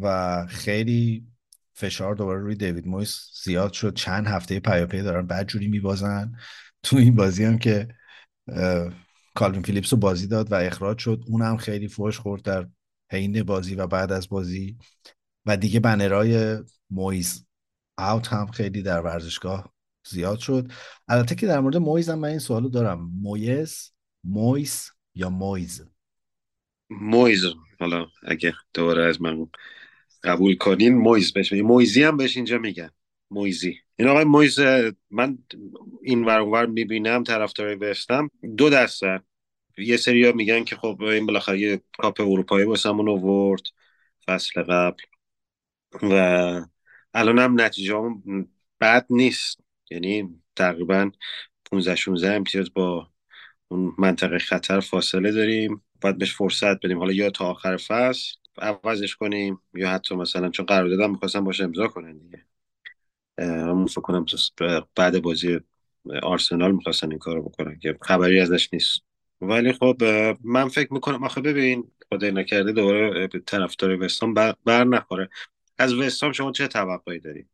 و خیلی فشار دوباره روی دیوید مویز زیاد شد. چند هفته پیاپی دارن بدجوری میبازن. تو این بازی هم که کالوین فیلیپس رو بازی داد و اخراج شد. اون هم خیلی فوش خورد در حین بازی و بعد از بازی. و دیگه بنرهای مویز out هم خیلی در ورزشگاه زیاد شد. البته که در مورد مویز هم من این سوالو دارم. مویز مویس یا مویز؟ مویز. حالا اگه دوباره از من قبول کنین مویز بهش مویزی هم بهش اینجا میگن. مویزی. این آقای مویز من این ور اونور می‌بینم طرفدارای وستهم. دو دسته. یه سری میگن که خب این بالاخره یه کاپ اروپایی واسمون آورد فصل قبل. و الان هم نتیجه هم بد نیست. یعنی تقریبا 15 16 امتیاز با اون منطقه خطر فاصله داریم. باید بهش فرصت بدیم. حالا یا تا آخر فصل عوضش کنیم یا حتی مثلا چون قراردادم می‌خواستم باشه امضا کنن دیگه. همون کنم بعد بازی آرسنال می‌خواستن این کارو بکنن که خبری ازش نیست. ولی خب من فکر می‌کنم آخه ببین خدای نکرده دوباره طرفدار وستام بر, بر نخوره. از وستام شما چه توقعی داری؟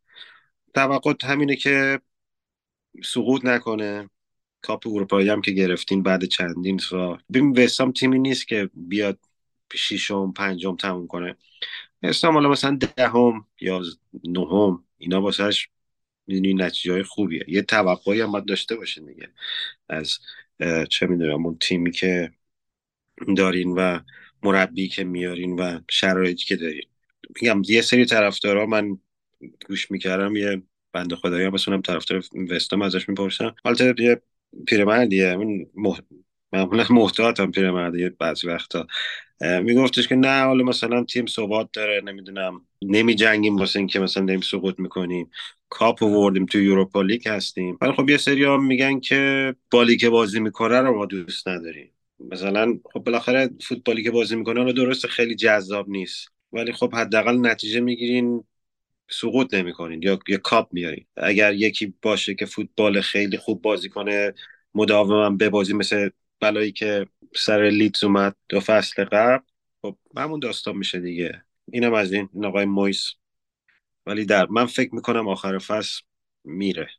توقعات همینه که سقوط نکنه. کاپ اروپایی هم که گرفتین بعد چندین سال. ببین وستام تیمی نیست که بیاد ششم پنجم تموم کنه. وستام حالا مثلا دهم یا نهم اینا واسهش می‌دونی نتیجه های خوبیه. یه توقعی هم باید داشته باشین دیگه. از چه می‌دونم اون تیمی که دارین و مربی که میارین و شرایطی که دارین. میگم یه سری طرفدارا من گوش می‌کردم یه بنده خدایی هم بسونم طرفدار وستام ازش می‌پرسم حالت یه پیرمردیه مح... معمولا محتاطم پیرمردیه بعضی وقتا. میگفتش که نه حالا مثلا تیم ثبات داره نمی‌دونم نمی جنگیم واسه اینکه مثلا داریم سقوط می‌کنیم. کاپ وردیم تو یوروپا لیگ هستیم. ولی خب یه سری هم میگن که بالی که بازی می‌کنه رو ما دوست نداریم. مثلا خب بالاخره فوتبالی که بازی می‌کنه رو درست خیلی جذاب نیست. ولی خب حداقل نتیجه می‌گیرین سقوط نمی‌کنین. یا یا کاپ میارین اگر یکی باشه که فوتبال خیلی خوب بازی کنه مداوما ببازی مثل بلایی که سر لیدز اومد دو فصل قبل خب همون داستان میشه دیگه. اینم از این این آقای مویس. ولی در من فکر می‌کنم آخر فصل میره.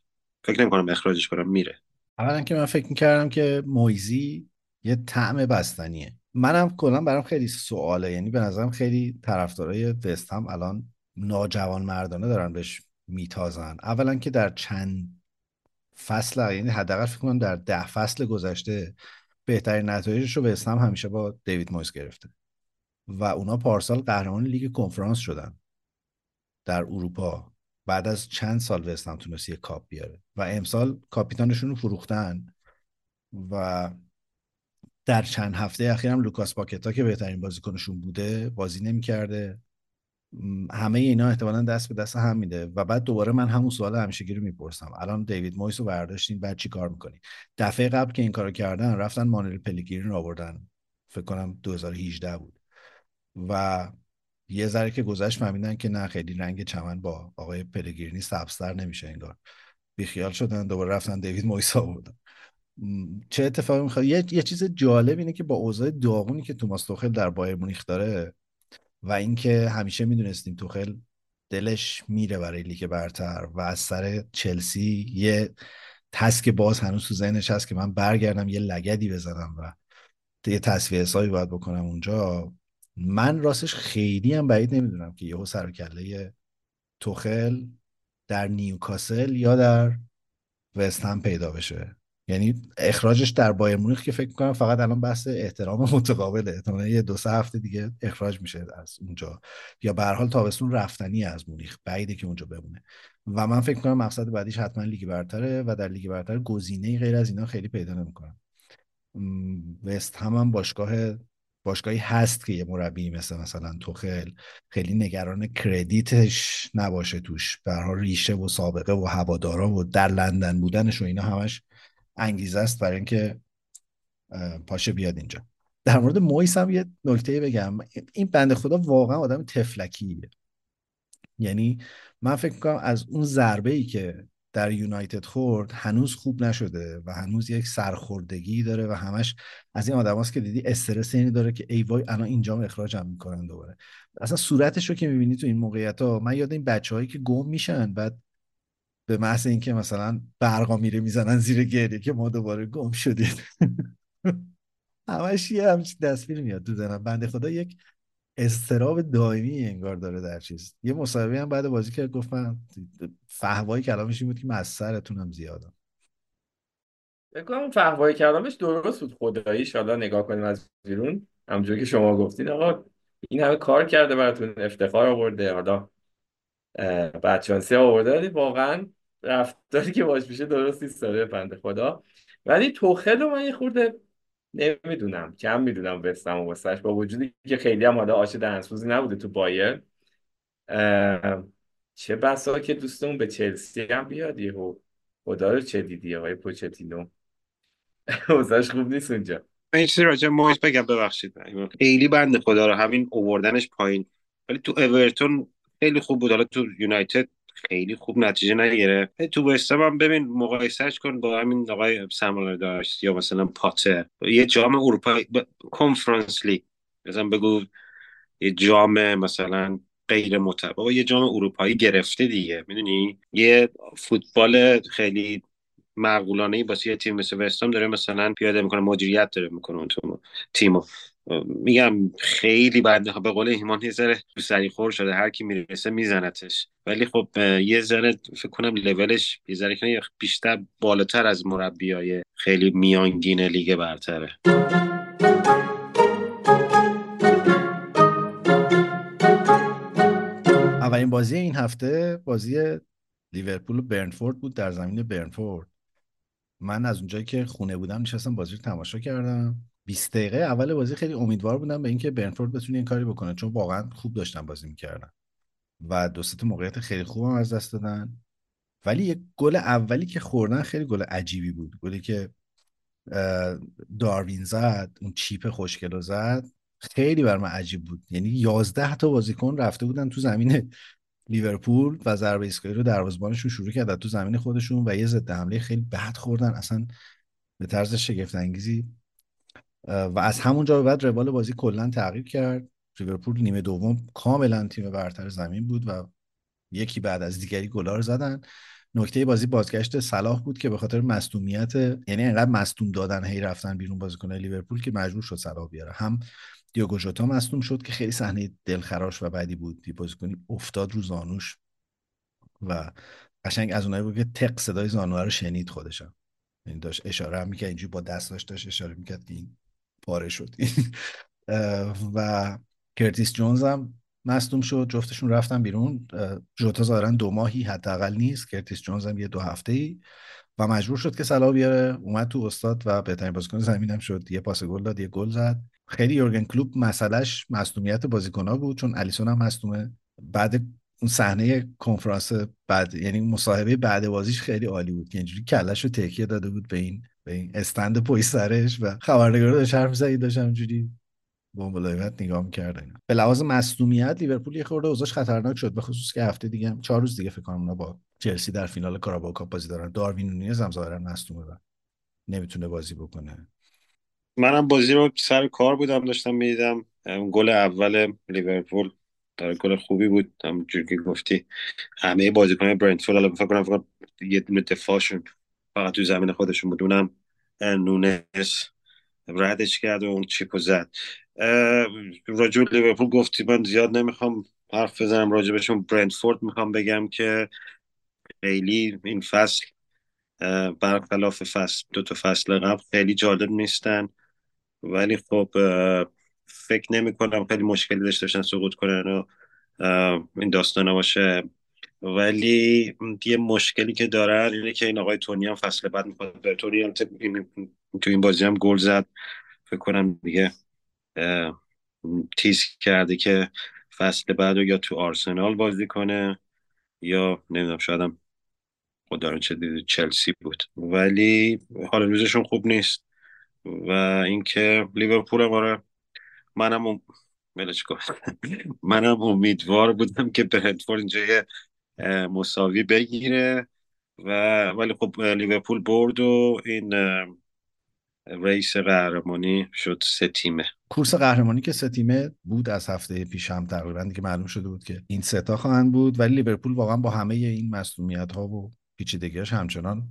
فکر نمی‌کنم اخراجش کنم میره. اولا که من فکر می‌کردم که مویزی یه طعم بستنیه. منم کلا برام خیلی سواله. یعنی به نظرم خیلی طرفدارای وست هم الان ناجوان مردانه دارن بهش میتازن. اولا که در چند فصل یعنی حداقل فکر کنم در ده فصل گذشته بهترین نتایجش رو وست هم همیشه با دیوید مویس گرفته. و اونا پارسال قهرمان لیگ کنفرانس شدن. در اروپا بعد از چند سال وستهم تونست یه کاپ بیاره. و امسال کاپیتانشون رو فروختن. و در چند هفته اخیر هم لوکاس پاکتا که بهترین بازیکنشون بوده بازی نمی‌کرده. همه اینا احتمالا دست به دست هم میده. و بعد دوباره من همون سوال همیشگی رو می‌پرسم. الان دیوید مویز رو برداشتین بعد چی کار می‌کنی دفعه قبل که این کارو کردن رفتن مانوئل پلگرینی رو آوردن. فکر کنم 2018 بود. و یه ذره که گذشت فهمیدن که نه خیلی رنگ چمن با آقای پلگرینی سبزتر نمیشه انگار. بیخیال شدن دوباره رفتن دیوید مویس آوردن. چه اتفاقی می‌خواد؟ یه،, یه چیز جالب اینه که با اوضاع داغونی که توماس توخل در بایر مونیخ داره و اینکه همیشه می‌دونستیم توخل دلش میره برای لیگ برتر و از سر چلسی یه تسک باز هنوز تو ذهنش هست که من برگردم یه لگدی بزنم و یه تصفیه حسابی باید بکنم اونجا. من راستش خیلی هم بعید نمی‌دونم که یهو سر کله توخل در نیوکاسل یا در وست هم پیدا بشه. یعنی اخراجش در بایر مونیخ که فکر کنم فقط الان بحث احترام متقابله. احتمالاً یه دو سه هفته دیگه اخراج میشه از اونجا. یا به حال تابستون رفتنی از مونیخ بعیده که اونجا بمونه. و من فکر کنم مقصد بعدیش حتما لیگ برتره و در لیگ برتر گزینه غیر از اینا خیلی پیدا نمی‌کنم وست هم, هم باشگاه باشگاهی هست که یه مربی مثل مثلا توخل خیلی نگران کردیتش نباشه توش. حال ریشه و سابقه و هوادارا و در لندن بودنش و اینا همش انگیزه است برای اینکه پاشه بیاد اینجا. در مورد مویس هم یه نکته بگم. این بنده خدا واقعا آدم تفلکیه. یعنی من فکر کنم از اون ضربه ای که در یونایتد خورد هنوز خوب نشده و هنوز یک سرخوردگی داره و همش از این آدماست که دیدی استرس اینی داره که ای وای الان اینجا اخراجم می‌کنن دوباره. اصلا صورتش رو که می‌بینی تو این موقعیت ها من یاد این بچه که گم میشن بعد به محض اینکه مثلا برقا میره می‌زنن زیر گریه که ما دوباره گم شدیم. همش یه همچین تصویر میاد تو بنده خدا یک استراب دائمی انگار داره در چیز. یه مصاحبه هم بعد بازی کرد گفت من فهوای کلامش این بود که من از سرتونم زیادم فکر کنم فهوای کلامش درست بود. خداییش حالا نگاه کنیم از بیرون. همونجوری که شما گفتین آقا این همه کار کرده براتون افتخار آورده. حالا اه، بدشانسی آورده ولی واقعا رفتاری که باش میشه درست نیست داره بنده خدا. ولی توخل رو من یه خورده نمی‌دونم کم می‌دونم وستم و با وجودی که خیلی هم حالا آش دهنسوزی نبوده تو بایر چه بسا که دوستمون به چلسی هم بیاد یهو. خدا رو چه دیدی آقای پوچتینو؟ اوضاعش خوب نیست اونجا. یه چیزی راجع به مویس بگم ببخشید. خیلی بنده خدا رو همین اووردنش پایین. ولی تو اورتون خیلی خوب بود. حالا تو یونایتد خیلی خوب نتیجه نگرفت. تو وستهم هم ببین مقایسهش کن با همین آقای سمال داشت یا مثلا پاتر. یه جام اروپا کنفرانس لیگ مثلا بگو یه جام مثلا غیر متبا یه جام اروپایی گرفته دیگه می‌دونی؟ یه فوتبال خیلی معقولانه ای واسه یه تیم مثل وستام داره مثلا پیاده می‌کنه مدیریت داره می‌کنه اون تیمو. میگم خیلی بنده به قول ایمان یه ذره سری خور شده هر کی می‌رسه میزنتش. ولی خب یه ذره فکر کنم لولش یه ذره که بیشتر بالاتر از مربیای خیلی میانگین لیگ برتره. اولین بازی این هفته بازی لیورپول و برنفورد بود در زمین برنفورد. من از اونجایی که خونه بودم نشستم بازی رو تماشا کردم. 20 دقیقه اول بازی خیلی امیدوار بودم به اینکه برنفورد بتونه این کاری بکنه چون واقعا خوب داشتن بازی می‌کردن. و دو سه موقعیت خیلی خوبم از دست دادن. ولی یک گل اولی که خوردن خیلی گل عجیبی بود. گلی که داروین زد اون چیپ خوشگل زد خیلی بر من عجیب بود. یعنی 11 تا بازیکن رفته بودن تو زمین لیورپول و ضربه ایستگاهی رو دروازه‌بانشون شروع کردن تو زمین خودشون و یه ضد حمله خیلی بد خوردن. اصلا به طرز شگفت انگیزی و از همونجا به بعد روال بازی کلا تغییر کرد. لیورپول نیمه دوم کاملا تیم برتر زمین بود و یکی بعد از دیگری گلا رو زدن. نکته بازی بازگشت صلاح بود که به خاطر مصدومیت یعنی انقدر مصدوم دادن هی رفتن بیرون بازیکن لیورپول که مجبور شد صلاح بیاره. هم دیوگو ژوتا مصدوم شد که خیلی صحنه دلخراش و بدی بود. دی بازیکنی افتاد رو زانوش و قشنگ از اونایی بود که تق صدای زانو رو شنید خودشم. یعنی داشت اشاره هم می‌کرد اینجوری با دستاش داشت اشاره می‌کرد که این پاره شد. و کرتیس جونز هم مصدوم شد جفتشون رفتن بیرون. اه، ژوتا ظاهرا دو ماهی حداقل نیست کرتیس جونز هم یه دو هفته ای و مجبور شد که صلاح بیاره. اومد تو استاد و بهترین بازیکن زمینم شد. یه پاس گل داد یه گل زد. خیلی یورگن کلوب مسئلهش مصدومیت بازیکن‌ها بود چون الیسون هم مصدومه. بعد اون صحنه کنفرانس بعد یعنی مصاحبه بعد بازیش خیلی عالی بود که اینجوری کلش رو تکیه داده بود به این به این استند پشت سرش و خبرنگارا داشت حرف می‌زد داشت همینجوری با ملایمت نگاه می‌کرد. اینا به لحاظ مصدومیت لیورپول یه خورده اوضاعش خطرناک شد به خصوص که هفته دیگه چهار روز دیگه فکر کنم با چلسی در فینال کاراباو کاپ بازی دارن. داروین نونیز هم ظاهرا مصدومه و نمی‌تونه بازی بکنه. منم بازی رو سر کار بودم داشتم می‌دیدم. گل اول لیورپول در گل خوبی بود. همونجور که گفتی همه بازیکن برنتفورد الان فکر کنم فقط یه دونه دفاعشون فقط تو زمین خودشون بود. نونس. ردش کرد و اون چیپو زد. به لیورپول گفتی من زیاد نمی‌خوام حرف بزنم راجبشون برنتفورد می‌خوام بگم که خیلی این فصل برخلاف فصل دو تا فصل قبل خیلی جالب نیستن. ولی خب فکر نمی کنم خیلی مشکلی داشته باشن سقوط کنن و این داستانا باشه. ولی یه مشکلی که دارن اینه که این آقای تونی هم فصل بعد می‌خواد بره. تونی هم تو این بازی هم گل زد. فکر کنم دیگه تیز کرده که فصل بعد رو یا تو آرسنال بازی کنه یا نمی‌دونم شاید هم خدا چه چلسی بود. ولی حال روزشون خوب نیست. و اینکه لیورپول هم آره منم منم امیدوار بودم که برنتفورد اینجا مساوی بگیره و ولی خب لیورپول برد و این ریس قهرمانی شد سه تیمه. کورس قهرمانی که سه تیمه بود از هفته پیش هم تقریبا دیگه معلوم شده بود که این سه تا خواهند بود ولی لیورپول واقعا با همه این مصونیت ها و پیچیدگیاش همچنان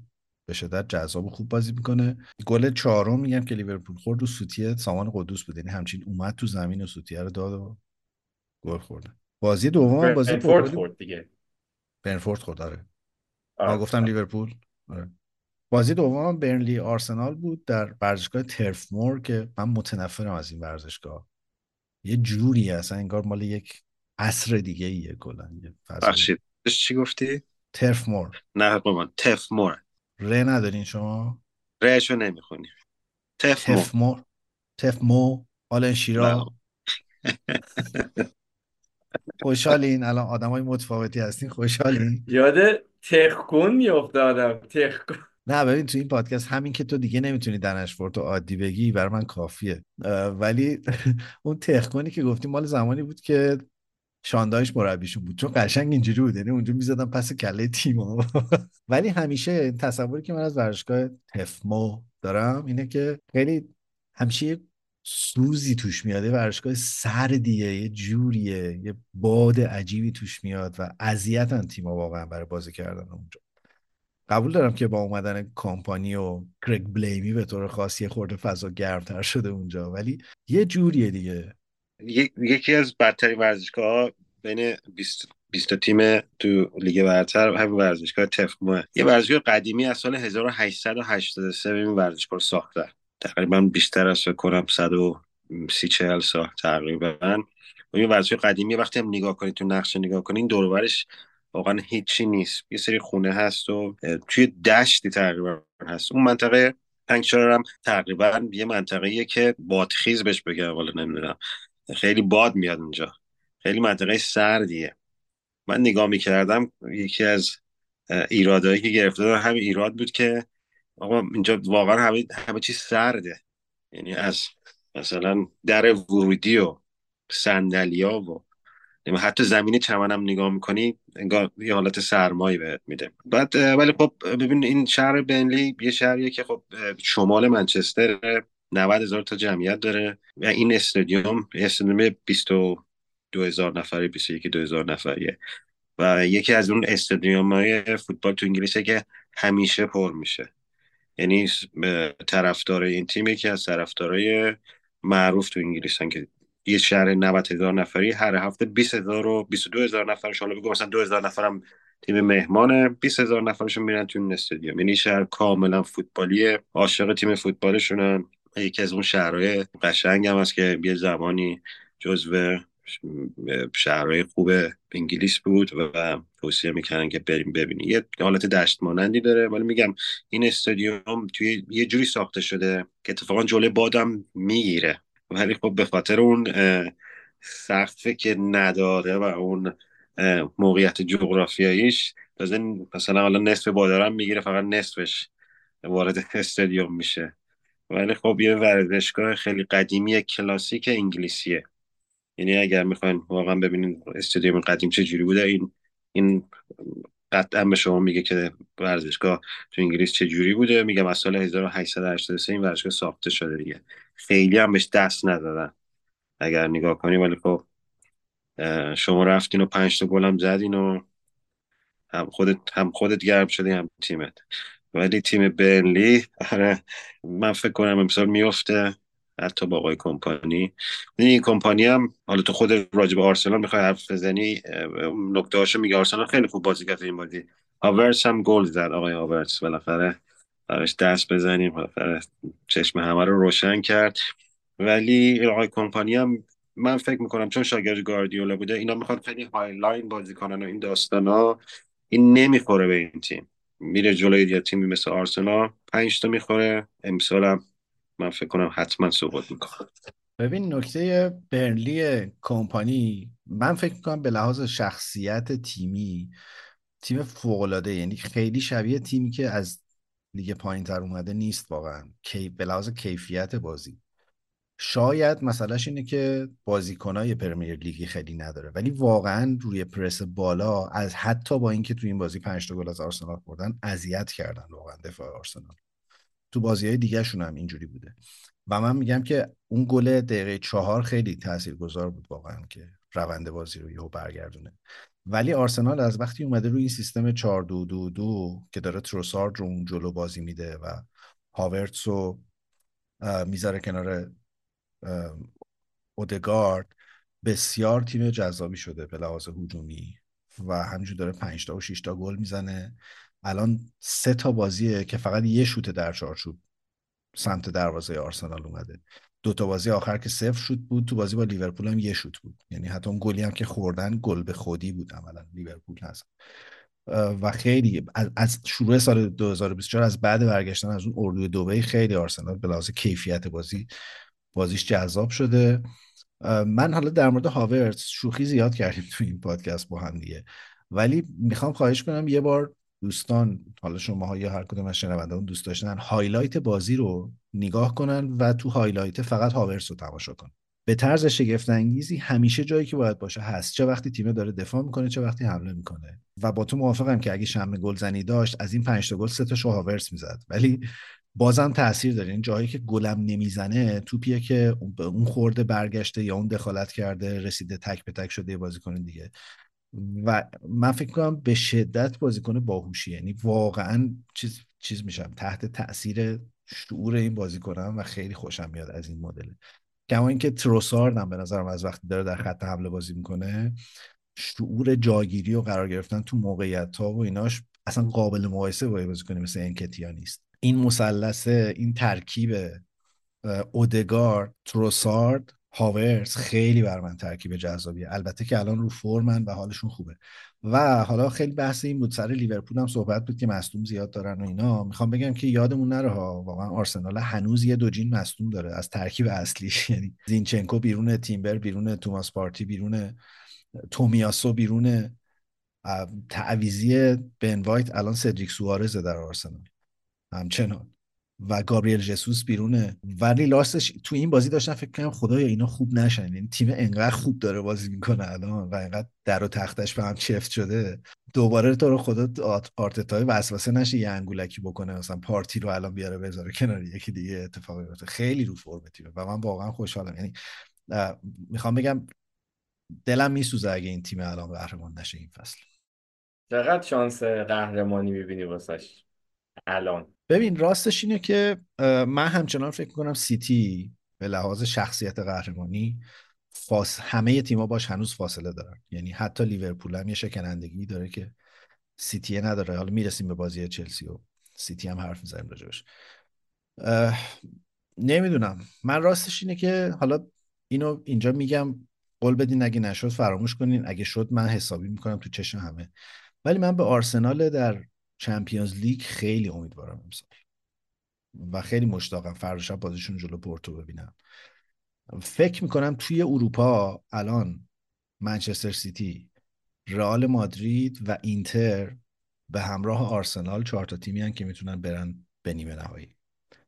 به شدت جذاب و خوب بازی می‌کنه. گل چهارم میگم که لیورپول خورد و سوتیه سامان قدوس بود یعنی همچین اومد تو زمین و سوتیه رو داد و گل خورده بازی دوم بازی خورد دیگه. برنفورد خورد آره. آره. گفتم لیورپول. آره. بازی دوم برنلی آرسنال بود در ورزشگاه ترف مور که من متنفرم از این ورزشگاه. یه جوری اصلا انگار مال یک عصر دیگه ایه کلا بخشید چی گفتی؟ ترف مور نه مامان تف مور ر ندارین شما؟ رهشو نمی‌خونی تف مور تف مور تف مو آلن شیرا. خوشحالین. الان آدمای متفاوتی هستین خوشحالین. یاد تخکون میفته آدم تخکون. نه ببین تو این پادکست همین که تو دیگه نمی‌تونی دنشورت رو عادی بگی برای من کافیه. ولی اون تخکنی که گفتی مال زمانی بود که شاندایش مربیشون بود. چون قشنگ اینجوری بود یعنی اونجا می‌زدن پس کله تیم ولی همیشه این تصوری که من از ورزشگاه تفمو دارم اینه که خیلی همیشه سوزی توش میاد یه ورزشگاه سردیه یه جوریه یه باد عجیبی توش میاد و اذیتن تیما واقعا برای بازی کردن اونجا. قبول دارم که با اومدن کامپانی و گرگ بلیمی به طور خاص یه خورده فضا گرمتر شده اونجا ولی یه جوریه دیگه. یکی از بدترین ورزشگاه بین 20 20 تا تیم تو لیگ برتر همین ورزشگاه تفموه یه ورزشگاه قدیمی از سال 1883 این ورزشگاه ساختن. تقریبا بیشتر از فکر کنم 130 40 سال تقریبا. و این ورزشگاه قدیمی وقتی هم نگاه کنید تو نقشه نگاه کنید دور و برش واقعا هیچی نیست. یه سری خونه هست و توی دشتی تقریبا هست. اون منطقه پنکچار هم تقریبا یه منطقه که بادخیز بهش بگم والا نمی‌دونم. خیلی باد میاد اونجا. خیلی منطقه سردیه. من نگاه می‌کردم یکی از ایرادهایی که گرفته دارم همین ایراد بود که آقا اینجا واقعا همه, همه چیز سرده. یعنی از مثلا در ورودی و سندلیا و حتی زمین چمنم نگاه می‌کنی انگار یه حالت سرمایی بهت میده. بعد ولی خب ببین این شهر بنلی یه شهریه که خب شمال منچستر 90 هزار تا جمعیت داره و این استادیوم استادیوم 22 هزار نفری 21 دو هزار نفریه. و یکی از اون استادیوم های فوتبال تو انگلیسه که همیشه پر میشه. یعنی طرفدار این تیم یکی از طرفدارای معروف تو انگلیسن که یه شهر 90 هزار نفری هر هفته 20 هزار و 22 هزار نفرش حالا بگو مثلا 2 هزار نفرم تیم مهمانه 20 هزار نفرشون میرن تو این استادیوم. یعنی شهر کاملا فوتبالیه عاشق تیم فوتبالشونن یکی از اون شهرهای قشنگ هم هست که یه زمانی جزو شهرهای خوب انگلیس بود و توصیه می‌کنن که بریم ببینی یه حالت دشت مانندی داره ولی میگم این استادیوم توی یه جوری ساخته شده که اتفاقا جلوی بادم می‌گیره. ولی خب به خاطر اون سقفه که نداره و اون موقعیت جغرافیاییش تازه مثلا حالا نصف بادارم می‌گیره فقط نصفش وارد استادیوم میشه. ولی خب یه ورزشگاه خیلی قدیمی کلاسیک انگلیسیه. یعنی اگر می‌خواین واقعا ببینین استادیوم قدیم چه جوری بوده این این قطعا به شما میگه که ورزشگاه تو انگلیس چه جوری بوده. میگم از سال 1883 این ورزشگاه ساخته شده دیگه. خیلی هم بهش دست ندادن. اگر نگاه کنی ولی خب شما رفتین و پنج تا گلم زدین و هم خودت هم خودت گرم شدی هم تیمت. ولی تیم برنلی آره من فکر کنم امسال میفته حتی با آقای کمپانی. این کمپانی هم حالا تو خود راجب آرسنال می‌خوای حرف بزنی نکته هاشو میگه آرسنال خیلی خوب بازی کرد این بازی. هاورس هم گل زد آقای هاورس بالاخره. براش دست بزنیم بالاخره چشم همه رو روشن کرد. ولی آقای کمپانی هم من فکر می‌کنم چون شاگرد گاردیولا بوده اینا می‌خواد خیلی هایلاین بازی کنن و این داستانا این نمی‌خوره به این تیم. میره جلوی یه تیمی مثل آرسنال پنج تا می‌خوره. امسال هم من فکر کنم حتما سقوط می‌کنه ببین نکته برنلی کمپانی من فکر می‌کنم به لحاظ شخصیت تیمی تیم فوقالعاده یعنی خیلی شبیه تیمی که از لیگ پایین تر اومده نیست واقعا. کی به لحاظ کیفیت بازی. شاید مسئلهش اینه که بازیکنای پرمیر لیگی خیلی نداره ولی واقعا روی پرس بالا از حتی با اینکه تو این بازی 5 تا گل از آرسنال خوردن اذیت کردن واقعا دفاع آرسنال. تو بازی های دیگه شون هم اینجوری بوده. و من میگم که اون گل دقیقه چهار خیلی تاثیرگذار بود واقعا که روند بازی رو یهو برگردونه. ولی آرسنال از وقتی اومده روی این سیستم 4 2 2 2 که داره تروسارد رو اون جلو بازی میده و هاورتس رو می‌ذاره کنار اودگارد بسیار تیم جذابی شده به لحاظ هجومی و همینجور داره 5 تا و 6 تا گل می‌زنه. الان سه تا بازیه که فقط یه شوت در چارچوب سمت دروازه آرسنال اومده. دو تا بازی آخر که صفر شوت بود تو بازی با لیورپول هم یه شوت بود. یعنی حتی اون گلی هم که خوردن گل به خودی بود عملا لیورپول هست و خیلی از شروع سال 2024 از بعد برگشتن از اون اردوی دبی خیلی آرسنال به لحاظ کیفیت بازی بازیش جذاب شده. من حالا در مورد هاورتس شوخی زیاد کردیم تو این پادکست با هم دیگه. ولی می‌خوام خواهش کنم یه بار دوستان حالا شما یا هر کدوم از شنوندگان دوست داشتن highlight بازی رو نگاه کنن و تو highlight فقط هاورتس رو تماشا کنن. به طرز شگفت انگیزی همیشه جایی که باید باشه هست. چه وقتی تیم داره دفاع می‌کنه چه وقتی حمله می‌کنه. و با تو موافقم که اگه شم گلزنی داشت از این پنج تا گل سه تا هاورتس می‌زد. ولی بازم تاثیر داره. این جایی که گلم نمی‌زنه توپیه که اون خورده برگشته یا اون دخالت کرده رسیده تک به تک شده بازیکن دیگه. و من فکر کنم به شدت بازیکن باهوشی یعنی واقعا چیز چیز میشم تحت تاثیر شعور این بازیکنم و خیلی خوشم میاد از این مدل. کما اینکه تروسارد هم به نظرم از وقتی داره در خط حمله بازی می‌کنه شعور جاگیری و قرار گرفتن تو موقعیت ها و ایناش اصلا قابل مقایسه با بازیکن مثل انکتیا نیست. این مثلث این ترکیب اودگارد تروسارد هاورز خیلی بر من ترکیب جذابیه. البته که الان رو فرمن و حالشون خوبه. و حالا خیلی بحث این بود. سر لیورپول هم صحبت بود که مصدوم زیاد دارن و اینا. می‌خوام بگم که یادمون نره ها. واقعا آرسنال هنوز یه دوجین مصدوم داره. از ترکیب اصلیش. یعنی زینچنکو بیرون تیمبر بیرون توماس پارتی بیرون تومیاسو بیرون. تعویزی بن وایت الان سدریک سوارز در آرسنال. همچنان. و گابریل جسوس بیرونه. ولی لاستش تو این بازی داشتن فکر کنم خدایا اینا خوب نشن. یعنی تیم انقدر خوب داره بازی می‌کنه الان و انقدر در و تختش به هم چفت شده. دوباره تو رو خدا آرتتای وسوسه نشه یه انگولکی بکنه مثلا پارتی رو الان بیاره بذاره کنار یکی دیگه اتفاقی بیفته. خیلی رو فرم تیمه و من واقعا خوشحالم. یعنی می‌خوام بگم دلم میسوزه اگه این تیم الان قهرمان نشه این فصل. چقدر شانس قهرمانی می‌بینی واسش الان؟ ببین راستش اینه که من همچنان فکر کنم سیتی به لحاظ شخصیت قهرمانی فاس... همه تیما باهاش هنوز فاصله دارن. یعنی حتی لیورپول هم یه شکنندگی داره که سیتی نداره. حالا می‌رسیم به بازی چلسی و سیتی هم حرف می‌زنیم راجع بهش. نمی‌دونم. من راستش اینه که حالا اینو اینجا میگم قول بدین اگه نشد فراموش کنین. اگه شد من حسابی می‌کنم تو چشم همه. ولی من به آرسنال در چمپیونز لیگ خیلی امیدوارم امسال. و خیلی مشتاقم فردا شب بازیشون جلو پورتو ببینم. فکر می‌کنم توی اروپا الان منچستر سیتی رئال مادرید و اینتر به همراه آرسنال چهار تا تیمی هن که می‌تونن برن به نیمه نهایی.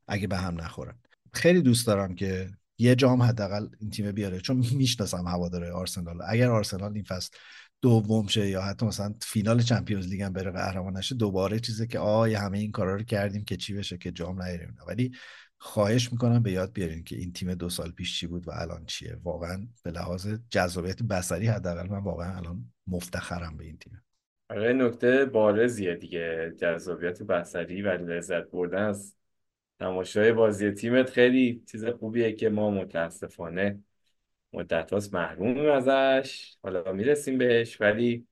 اگه به هم نخورن. خیلی دوست دارم که یه جام حداقل این تیم بیاره چون می‌شناسم هواداره آرسنال. اگر آرسنال این فصل دوم شه یا حتی مثلا فینال چمپیونز لیگ هم بره قهرمان نشه دوباره چیزی که آه همه این کارا رو کردیم که چی بشه که جام نیاریم ولی خواهش می‌کنم به یاد بیارین که این تیم دو سال پیش چی بود و الان چیه. واقعا به لحاظ جذابیت بصری حداقل من واقعا الان مفتخرم به این تیم. آره نکته بارزیه دیگه. جذابیت بصری و لذت بردن از تماشای بازی تیمت خیلی چیز خوبیه که ما متاسفانه مدت هاست محرومیم ازش. حالا می‌رسیم بهش ولی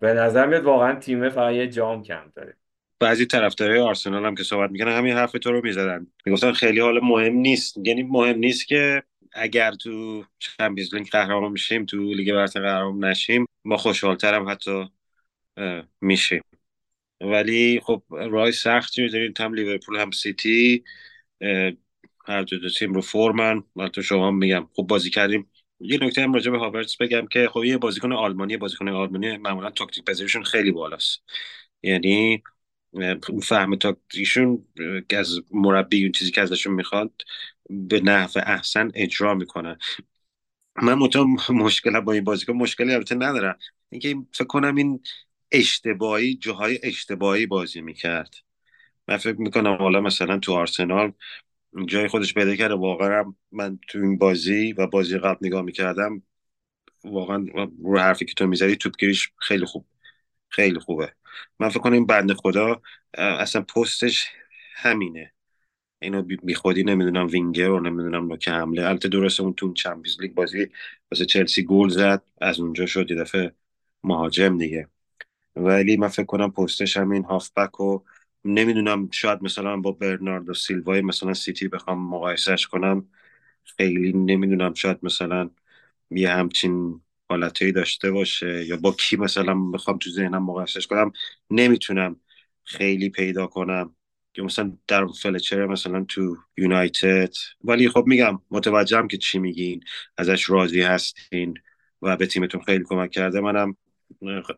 به نظر میاد واقعا تیمه فقط یه جام کم داره. بعضی طرفدارای آرسنال هم که صحبت می‌کنن همین حرف تو رو می‌زدن. می‌گفتن خیلی حال مهم نیست. یعنی مهم نیست که اگر تو چمپیونز لیگ قهرمان میشیم تو لیگ برتر قهرمان نشیم ما خوشحالتر هم حتی میشیم. ولی خب راه سختی داریم هم لیورپول هم سیتی هر دو, دو تیم رو فرمن من تو شما میگم. خب بازی کردیم. یه نکته هم راجع به هاورتس بگم که خب یه بازیکن آلمانی بازیکن آلمانی معمولا تاکتیک پذیریشون خیلی بالاست. یعنی فهم تاکتیکشون از مربی اون چیزی که ازشون می‌خواد به نحو احسن اجرا می‌کنن من مطمئن مشکل با این بازیکن مشکلی البته ندارم. اینکه فکر کنم این اشتباهی جاهای اشتباهی بازی می‌کرد. من فکر می‌کنم حالا مثلا تو آرسنال جای خودش پیدا کرده. واقعا من تو این بازی و بازی قبل نگاه می‌کردم واقعا رو حرفی که تو می‌زدی توپگیریش خیلی خوب خیلی خوبه. من فکر کنم این بنده خدا اصلا پستش همینه. اینو بی خودی نمی‌دونم وینگر رو نمی‌دونم نوک حمله. البته درسته اون تو چمپیونز لیگ بازی واسه چلسی گل زد از اونجا شد یه دفعه مهاجم دیگه. ولی من فکر کنم پستش همین هافبک و نمی‌دونم شاید مثلا با برناردو سیلوای مثلا سیتی بخوام مقایسهش کنم. خیلی نمی‌دونم شاید مثلا یه همچین حالتهایی داشته باشه یا با کی مثلا بخوام تو ذهنم مقایسهش کنم. نمی‌تونم خیلی پیدا کنم. که مثلا در فلچر مثلا تو یونایتد. ولی خب میگم متوجهم که چی میگین ازش راضی هستین و به تیمتون خیلی کمک کرده. منم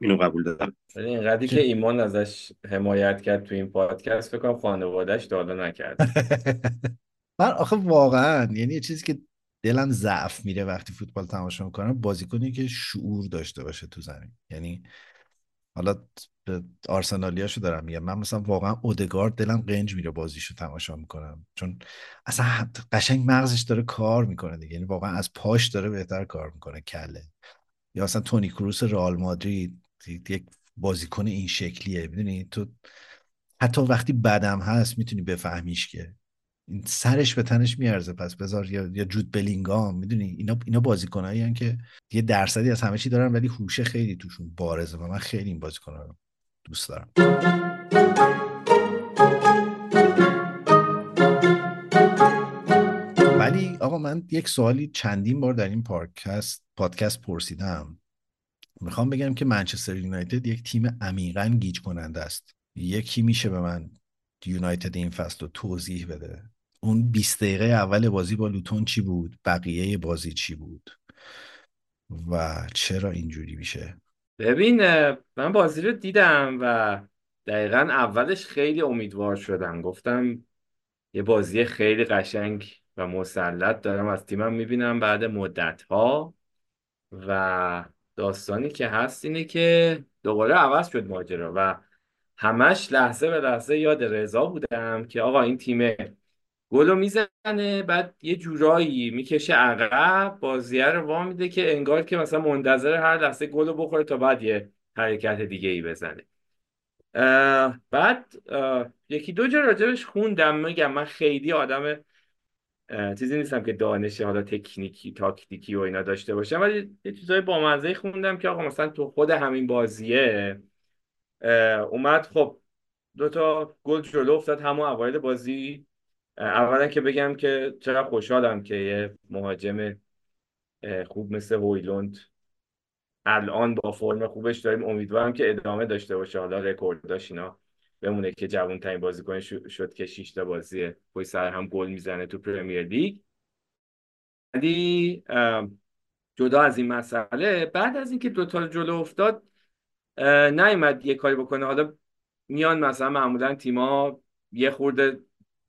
اینو قبول دارم. ولی اینقدری که ایمان ازش حمایت کرد تو این پادکست فکر کنم خانوادهش دالا نکرد من آخه واقعا یعنی یه چیزی که دلم ضعف میره وقتی فوتبال تماشا می‌کنم بازیکنی که شعور داشته باشه تو زمین. یعنی حالا آرسنالیاشو دارم میگم. من مثلا واقعا اودگارد دلم قنج میره بازیشو تماشا می‌کنم. چون اصلا قشنگ مغزش داره کار می‌کنه دیگه. یعنی واقعا از پاش داره بهتر کار می‌کنه کله. یا اصلا تونی کروس رئال مادرید یک بازیکن این شکلیه می‌دونی؟ تو حتی وقتی بدم هست می‌تونی بفهمیش که. این سرش به تنش میارزه. پس بذار یا, یا جود بلینگام می‌دونی؟ اینا اینا بازیکنایی که یه درصدی از همه چی دارن ولی هوشه خیلی توشون بارزه و من خیلی این بازیکن‌ها رو دوست دارم. آقا من یک سوالی چندین بار در این پادکست پادکست پرسیدم. می‌خوام بگم که منچستر یونایتد یک تیم عمیقا گیج کننده است یکی میشه به من یونایتد این فصل رو توضیح بده؟ اون 20 دقیقه اول بازی با لوتون چی بود؟ بقیه بازی چی بود؟ و چرا اینجوری میشه؟ ببین من بازی رو دیدم و دقیقا اولش خیلی امیدوار شدم. گفتم یه بازی خیلی قشنگ و مسلط دارم. از تیمم می‌بینم بعد مدت ها و داستانی که هست اینه که دوباره عوض شد ماجرا و همش لحظه به لحظه یاد رضا بودم که آقا این تیم گلو می‌زنه. بعد یه جورایی می‌کشه عقب. بازیه رو وا میده که انگار که مثلا منتظر هر لحظه گلو بخوره تا بعد یه حرکت دیگه ای بزنه. اه، بعد اه، یکی دو جا راجبش خوندم. میگم من خیلی آدم چیزی نیستم که دانش حالا تکنیکی تاکتیکی و اینا داشته باشم ولی یه چیزای بامزه خوندم که آقا مثلا تو خود همین بازیه اومد خب دو تا گل جلو افتاد همون اوایل بازی. اولا که بگم که چقدر خوشحالم که یه مهاجم خوب مثل هویلوند الان با فرم خوبش داریم. امیدوارم که ادامه داشته باشه حالا رکورداش اینا. بمونه که جوان ترین بازیکن شد که 6 تا بازی پشت سر هم گل می‌زنه تو پرمیر لیگ. ولی جدا از این مسئله بعد از اینکه دوتا رو جلو افتاد نیومد یه کاری بکنه. حالا میان مثلا معمولا تیما یه خورده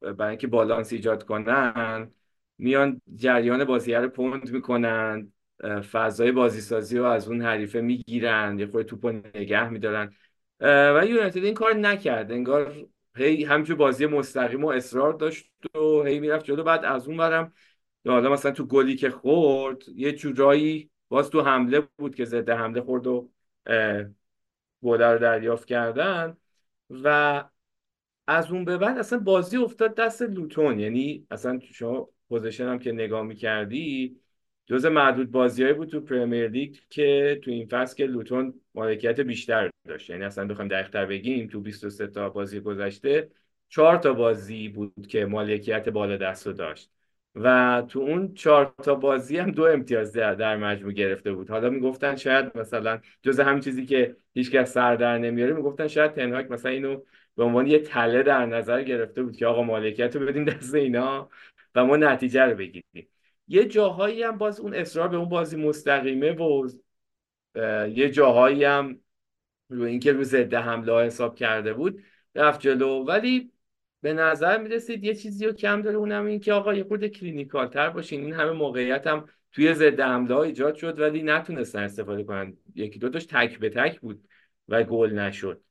برای اینکه بالانس ایجاد کنن میان جریان بازی رو پوند می‌کنن فضای بازی سازی رو از اون حریفه می‌گیرن یه خورده توپ نگه میدارن. و یونایتد این کار نکرد. انگار هی همینجور بازی مستقیم و اصرار داشت و هی می‌رفت جلو. بعد از اون برم حالا مثلا تو گلی که خورد یه جورایی باز تو حمله بود که ضد حمله خورد و اه، گل رو دریافت کردن. و از اون به بعد اصلا بازی افتاد دست لوتون. یعنی اصلا شما possession هم که نگاه می‌کردی جز معدود بازیایی بود تو پرمیر لیگ که تو این فصل که لوتون مالکیت بیشتر داشت. یعنی اصلا بخوایم دقیق‌تر بگیم تو 23 تا بازی گذشته چهار تا بازی بود که مالکیت بالا دست داشت. و تو اون چهار تا بازی هم دو امتیاز در, در مجموع گرفته بود. حالا می‌گفتن شاید مثلا جز همین چیزی که هیچکس سر در نمیاره می‌گفتن شاید تنهاک مثلا اینو به عنوان یه تله در نظر گرفته بود که آقا مالکیت رو بدیم دست اینا و ما نتیجه رو بگیریم. یه جاهایی هم باز اون اصرار به اون بازی مستقیمه و یه جاهایی هم رو اینکه رو ضد حمله ها حساب کرده بود رفت جلو. ولی به نظر می‌رسید یه چیزی رو کم داره اونم این که آقا یه خورده clinical تر باشین. این همه موقعیت هم توی ضد حمله ایجاد شد ولی نتونستن استفاده کنن. یکی دو تاش تک به تک بود و گل نشد.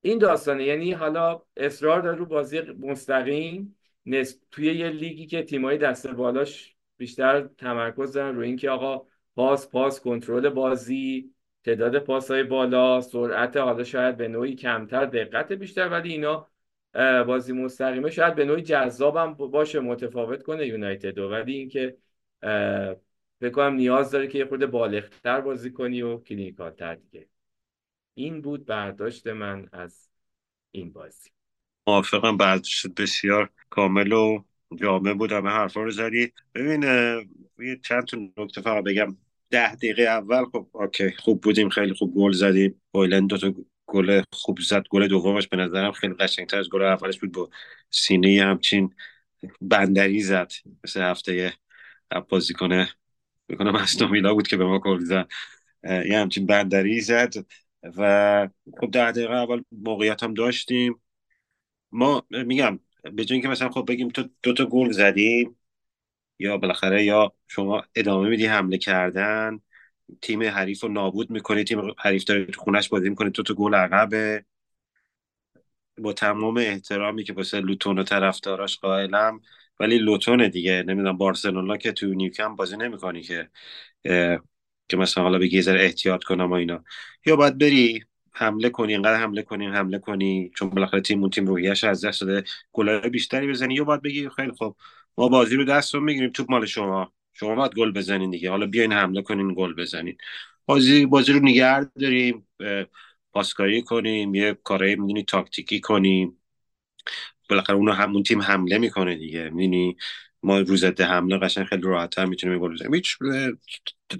این داستانه. یعنی حالا اصرار داره رو بازی مستقیم. نسب توی یه لیگی که تیمایی دست بالاش بیشتر تمرکز دارن رو اینکه آقا پاس پاس کنترل بازی تعداد پاسهای بالا سرعت حالا شاید به نوعی کمتر دقت بیشتر ولی اینا بازی مستقیمه. شاید به نوعی جذابم باشه متفاوت کنه یونایتد رو. ولی اینکه فکر کنم نیاز داره که یه خورده بالغتر بازی کنی و کلینیکالتر دیگه. این بود برداشت من از این بازی. موافقم برداشت بسیار کامل و جامع بود همه حرفا رو زدی. ببین یه چند تا نکته فقط بگم. ده دقیقه اول خب اوکی خوب بودیم خیلی خوب گل زدیم. بایلند دو تا گل خوب زد گل دومش به نظرم خیلی قشنگتر از گل اولش بود با سینه همچین بندری زد. مثل هفته بازی کنه می‌کنم استون ویلا بود که به ما گل زد. یه همچین بندری زد و خب ده دقیقه اول موقعیت هم داشتیم. ما میگم به جای اینکه مثلا خب بگیم تو دو تا گل زدیم یا بالاخره یا شما ادامه میدی حمله کردن تیم حریف رو نابود می‌کنی تیم حریف داره تو خونش بازی می‌کنه تو تا گل عقبه. با تمام احترامی که واسه لوتون و طرفداراش قائلم ولی لوتون دیگه. نمی‌دونم بارسلونا که تو نیوکم بازی نمی‌کنی که که مثلا حالا بگی یه احتیاط کنم و اینا. یا باید بری حمله کنی انقدر حمله کنی حمله کنی. چون بالاخره تیم اون تیم روحیه‌اش از دست داده. گلای بیشتری بزنی یا باید بگی خیلی خب ما بازی رو دستمون می‌گیریم توپ مال شما. شما باید گل بزنین دیگه. حالا بیاین حمله کنین گل بزنین. بازی بازی رو نگه داریم. پاسکاری کنیم یه کارایی می‌دونی تاکتیکی کنیم. بالاخره اونو همون تیم حمله می‌کنه دیگه. می‌دونی؟ ما رو ضد حمله قشنگ خیلی راحتتر می‌تونیم گل بزنیم. هیچ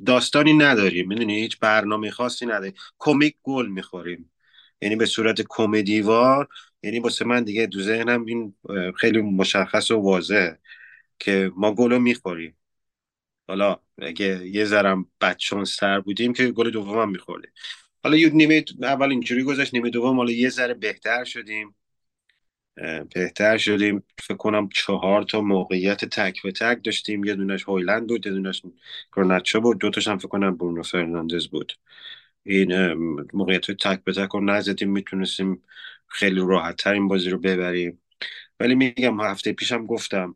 داستانی نداریم می‌دونی؟ هیچ برنامه خاصی نداریم. کمیک گل می‌خوریم. یعنی به صورت کمدیوار یعنی واسه من دیگه تو ذهنم این خیلی مشخص و واضحه که ما گل می‌خوریم. حالا اگه یه ذرم بچون سر بودیم که گل دوم هم میخوردیم. حالا یه نیمه اول اینجوری گذاشت نیمه دوم حالا یه ذره بهتر شدیم. بهتر شدیم. فکر کنم چهار تا موقعیت تک به تک داشتیم. یه دونش هویلند بود یه دونش گارناچو بود. دو تاش هم فکر کنم برونو فرناندز بود. این موقعیت تک به تک رو نزدیم. می‌تونستیم خیلی راحت تر این بازی رو ببریم. ولی میگم هفته پیشم گفتم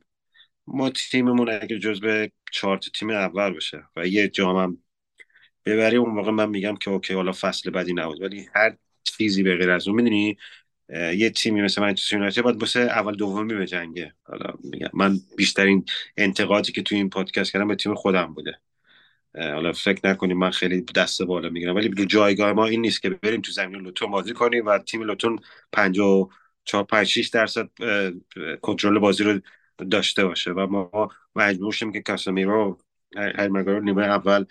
ما تیممون اگه جز به چهار تیم اول باشه و یه جام هم ببریم اون موقع من میگم که okay حالا فصل بعدی نبود. ولی هر چیزی به غیر از اون می‌دونی؟ یه تیمی مثل منچستر یونایتد باید واسه اول دومی به جنگه حالا میگم من بیشترین انتقادی که تو این پادکست کردم به تیم خودم بوده. حالا فکر نکنیم من خیلی دست بالا می‌گیرم ولی رو جایگاه ما این نیست که بریم تو زمین لوتون بازی کنیم و تیم لوتون 54 5 6 درصد کنترل بازی رو داشته باشه. و ما مجبور شیم که کاسمیرو هر رو نیمه اول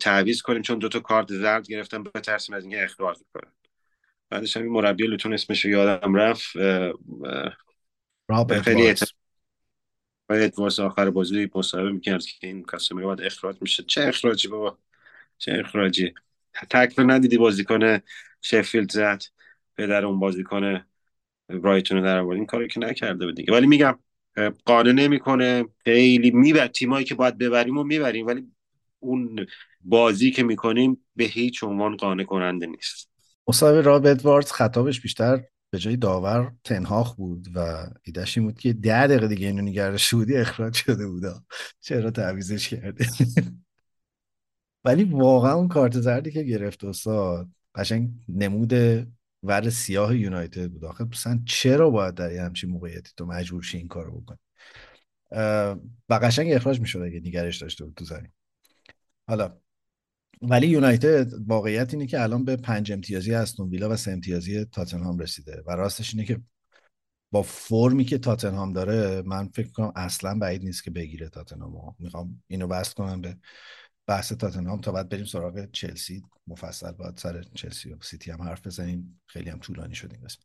تعویض کنیم چون دو تا کارت زرد گرفتن بترسیم از اینکه اخراج کنن. بعدش هم مربی لوتون اسمش یادم رفت خیلی ادوارس آخر بازی مصاحبه می‌کرد که این کاسمیرو باید اخراج میشه چه اخراجی بابا؟ چه اخراجی؟ تکل ندیدی بازیکن شفیلد زد پدر اون بازیکن برایتون در آورد. این کاری که نکرده بود دیگه. ولی میگم قانع نمی‌کنه. خیلی میبر تیمایی که باید ببریم و می‌بریم. ولی اون بازی که می‌کنیم به هیچ عنوان قانع کننده نیست. مصاحبه راب ادواردز خطابش بیشتر به جای داور تنهاخ بود و ایدهش این بود که ده دقیقه دیگه اینو نگرش بودی اخراج شده بودا. چرا تعویزش کرده ولی واقعا اون کارت زردی که گرفت استاد قشنگ نمود ور سیاه یونایتد بود. آخه مثلا چرا باید در یه همچین موقعیتی تو مجبور شی این کارو بکنی؟ و قشنگ اخراج می‌شد اگه نگرش داشته بود تو زمین. حالا ولی یونایتد واقعیت اینه که الان به پنج امتیازی استون ویلا و سه امتیازی تاتنهام رسیده و راستش اینه که با فرمی که تاتنهام داره من فکر کنم اصلا بعید نیست که بگیره تاتنهام می‌خوام اینو بست کنم به بحث تاتنهام تا بعد بریم سراغ چلسی. مفصل باید سر چلسی و سیتی هم حرف بزنیم. خیلی هم طولانی شد این قسمت.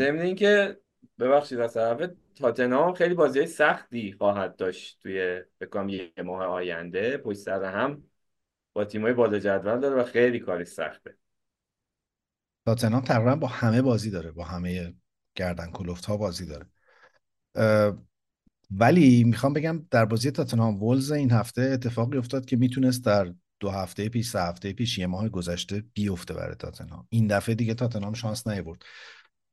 ضمن اینکه ببخشید طرف تاتنهام خیلی بازی سختی خواهد داشت توی بکنم یه ماه آینده. پشت سر هم با تیمای بالا جدول داره و خیلی کاری سخته. تاتنهام تقریبا با همه بازی داره با همه گردن کلفت ها بازی داره. ولی می‌خوام بگم در بازی تاتنهام ولز این هفته اتفاقی افتاد که می‌تونست در دو هفته پیش سه هفته پیش یه ماه گذشته بیفته برای تاتنهام. این دفعه دیگه تاتنهام شانس نیاورد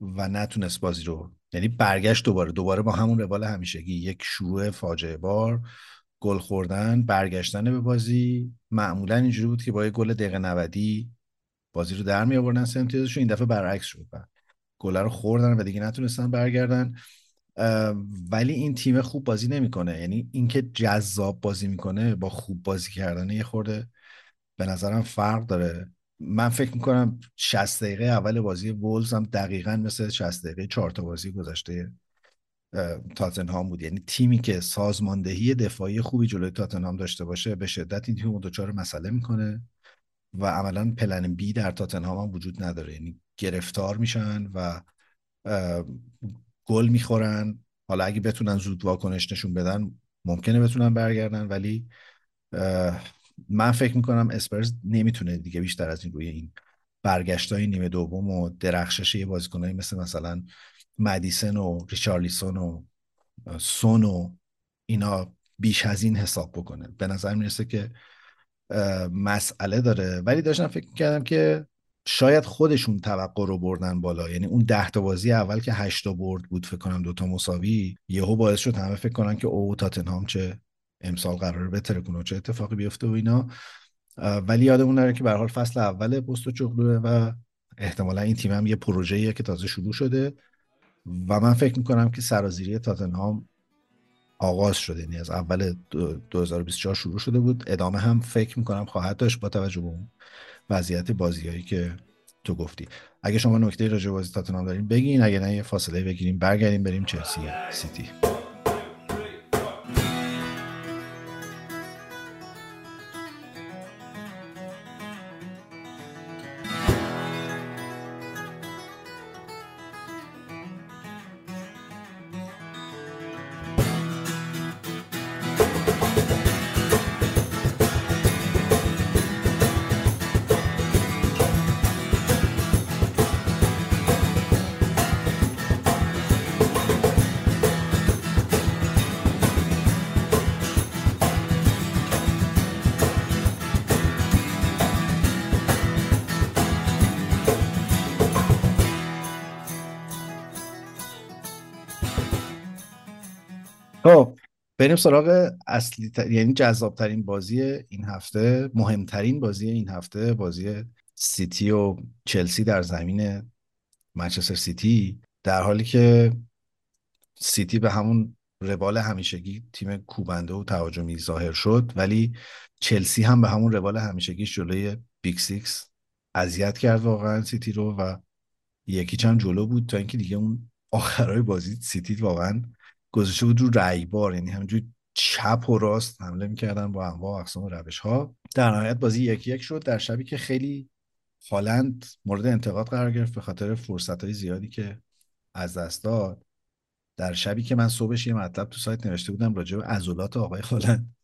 و نتونست بازی رو یعنی برگشت دوباره. دوباره با همون روال همیشگی یک شروع فاجعه بار. گل خوردن برگشتن به بازی. معمولا اینجوری بود که با یه گل دقیقه 90 بازی رو در می آوردن سه این دفعه برعکس شد. گل رو خوردن و دیگه نتونستن برگردن. ولی این تیم خوب بازی نمی‌کنه. یعنی اینکه جذاب بازی می‌کنه با خوب بازی کردن یه خورده به نظرم فرق داره. من فکر می‌کنم 60 دقیقه اول بازی وولز هم دقیقا مثل 60 دقیقه چهار تا بازی گذشته. تاتنهام بود. یعنی تیمی که سازماندهی دفاعی خوبی جلوی تاتنهام داشته باشه به شدت این تیم دچار مسئله می‌کنه و عملا پلن بی در تاتنهام هم وجود نداره. یعنی گرفتار میشن و گل می‌خورن. حالا اگه بتونن زود واکنش نشون بدن ممکنه بتونن برگردن ولی من فکر می‌کنم اسپرز نمی‌تونه دیگه بیشتر از این روی این برگشت های نیمه دوم و درخشش یه بازیکنایی مثل مثلا مدیسن و ریچارلیسون و سون و اینا بیش از این حساب بکنه. به نظر می‌رسه که مسئله داره. ولی داشتم فکر می‌کردم که شاید خودشون توقع رو بردن بالا. یعنی اون ده تا بازی اول که هشت تا برد بود فکر کنم دوتا مساوی یهو باعث شد همه فکر کنن که او تاتنهام چه امسال قراره بهتره کنه چه اتفاقی بیفته و اینا. ولی یادمون نره که به حال فصل اول پست چغلوه و احتمالا این تیم هم یه پروژه‌ایه که تازه شروع شده. و من فکر می‌کنم که سرازیری تاتنهام آغاز شده یعنی از اول 2024 شروع شده بود. ادامه هم فکر می‌کنم خواهد داشت با توجه به اون وضعیت بازیهایی که تو گفتی. اگه شما نکته راجع بازی تاتنهام دارین بگین. اگه نه یه فاصله بگیریم. برگردیم بریم چلسی سیتی. بریم سراغ اصلی تر... یعنی جذاب ترین بازی این هفته مهمترین بازی این هفته بازی سیتی و چلسی در زمین منچستر سیتی. در حالی که سیتی به همون روال همیشگی تیم کوبنده و تهاجمی ظاهر شد ولی چلسی هم به همون روال همیشگیش جلوی Big Six اذیت کرد واقعا سیتی رو و یکی چند جلو بود تا اینکه دیگه اون آخرای بازی سیتی واقعا گذاشته بود رو رایبار یعنی همینجوری چپ و راست حمله می‌کردن با انواع اقسام روش ها در نهایت بازی یکی یک شد در شبی که خیلی هالند مورد انتقاد قرار گرفت به خاطر فرصت های زیادی که از دست داد. در شبی که من صبحش یه مطلب تو سایت نوشته بودم راجع به عضلات آقای هالند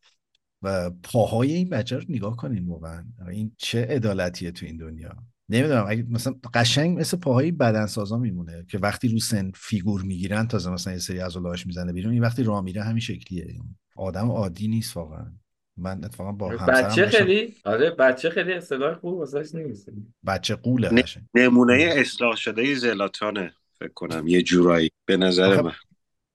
و پاهای این بچه رو نگاه کنین واقعا. این چه عدالتیه تو این دنیا. نمی‌دونم اگه مثلا قشنگ مثل پاهای بدنسازا میمونه که وقتی رو سن فیگور می‌گیرن تازه مثلا یه سری عضلاتش می‌زنه بیرون این وقتی راه میره همین شکلیه. آدم عادی نیست واقعا. من اتفاقا با همسرم بچه خیلی آره بچه خیلی اصطلاح خوب واسش نیست. بچه قوله. قشنگ. نمونه اصلاح شده زلاتانه فکر کنم یه جورایی به نظر آخه من.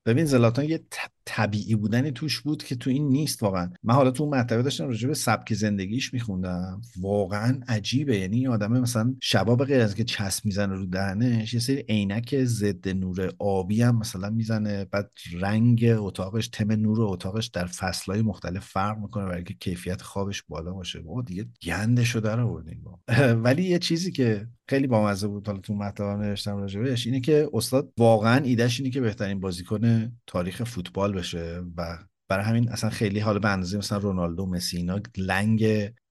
ببین زلاتان یه طبیعی بودنی توش بود که تو این نیست واقعا. من حالا تو اون مطلبه داشتم راجع به سبک زندگیش میخوندم. واقعا عجیبه. یعنی این آدم مثلا شبا به غیر از که چسب می‌زنه رو دهنش یه سری عینک ضد نور آبی هم مثلا می‌زنه. بعد رنگ اتاقش تم نور اتاقش در فصلهای مختلف فرق می‌کنه برای که کیفیت خوابش بالا باشه. بابا دیگه گندشو در آوردین بابا. ولی یه چیزی که خیلی بامزه بود حالا تو مطلبم نوشتم راجبش اینه که استاد واقعا ایدهش اینه که بهترین بازیکن تاریخ فوتبال بشه و برای همین اصلا خیلی حالا به اندازه مثلا رونالدو مسی اینا لنگ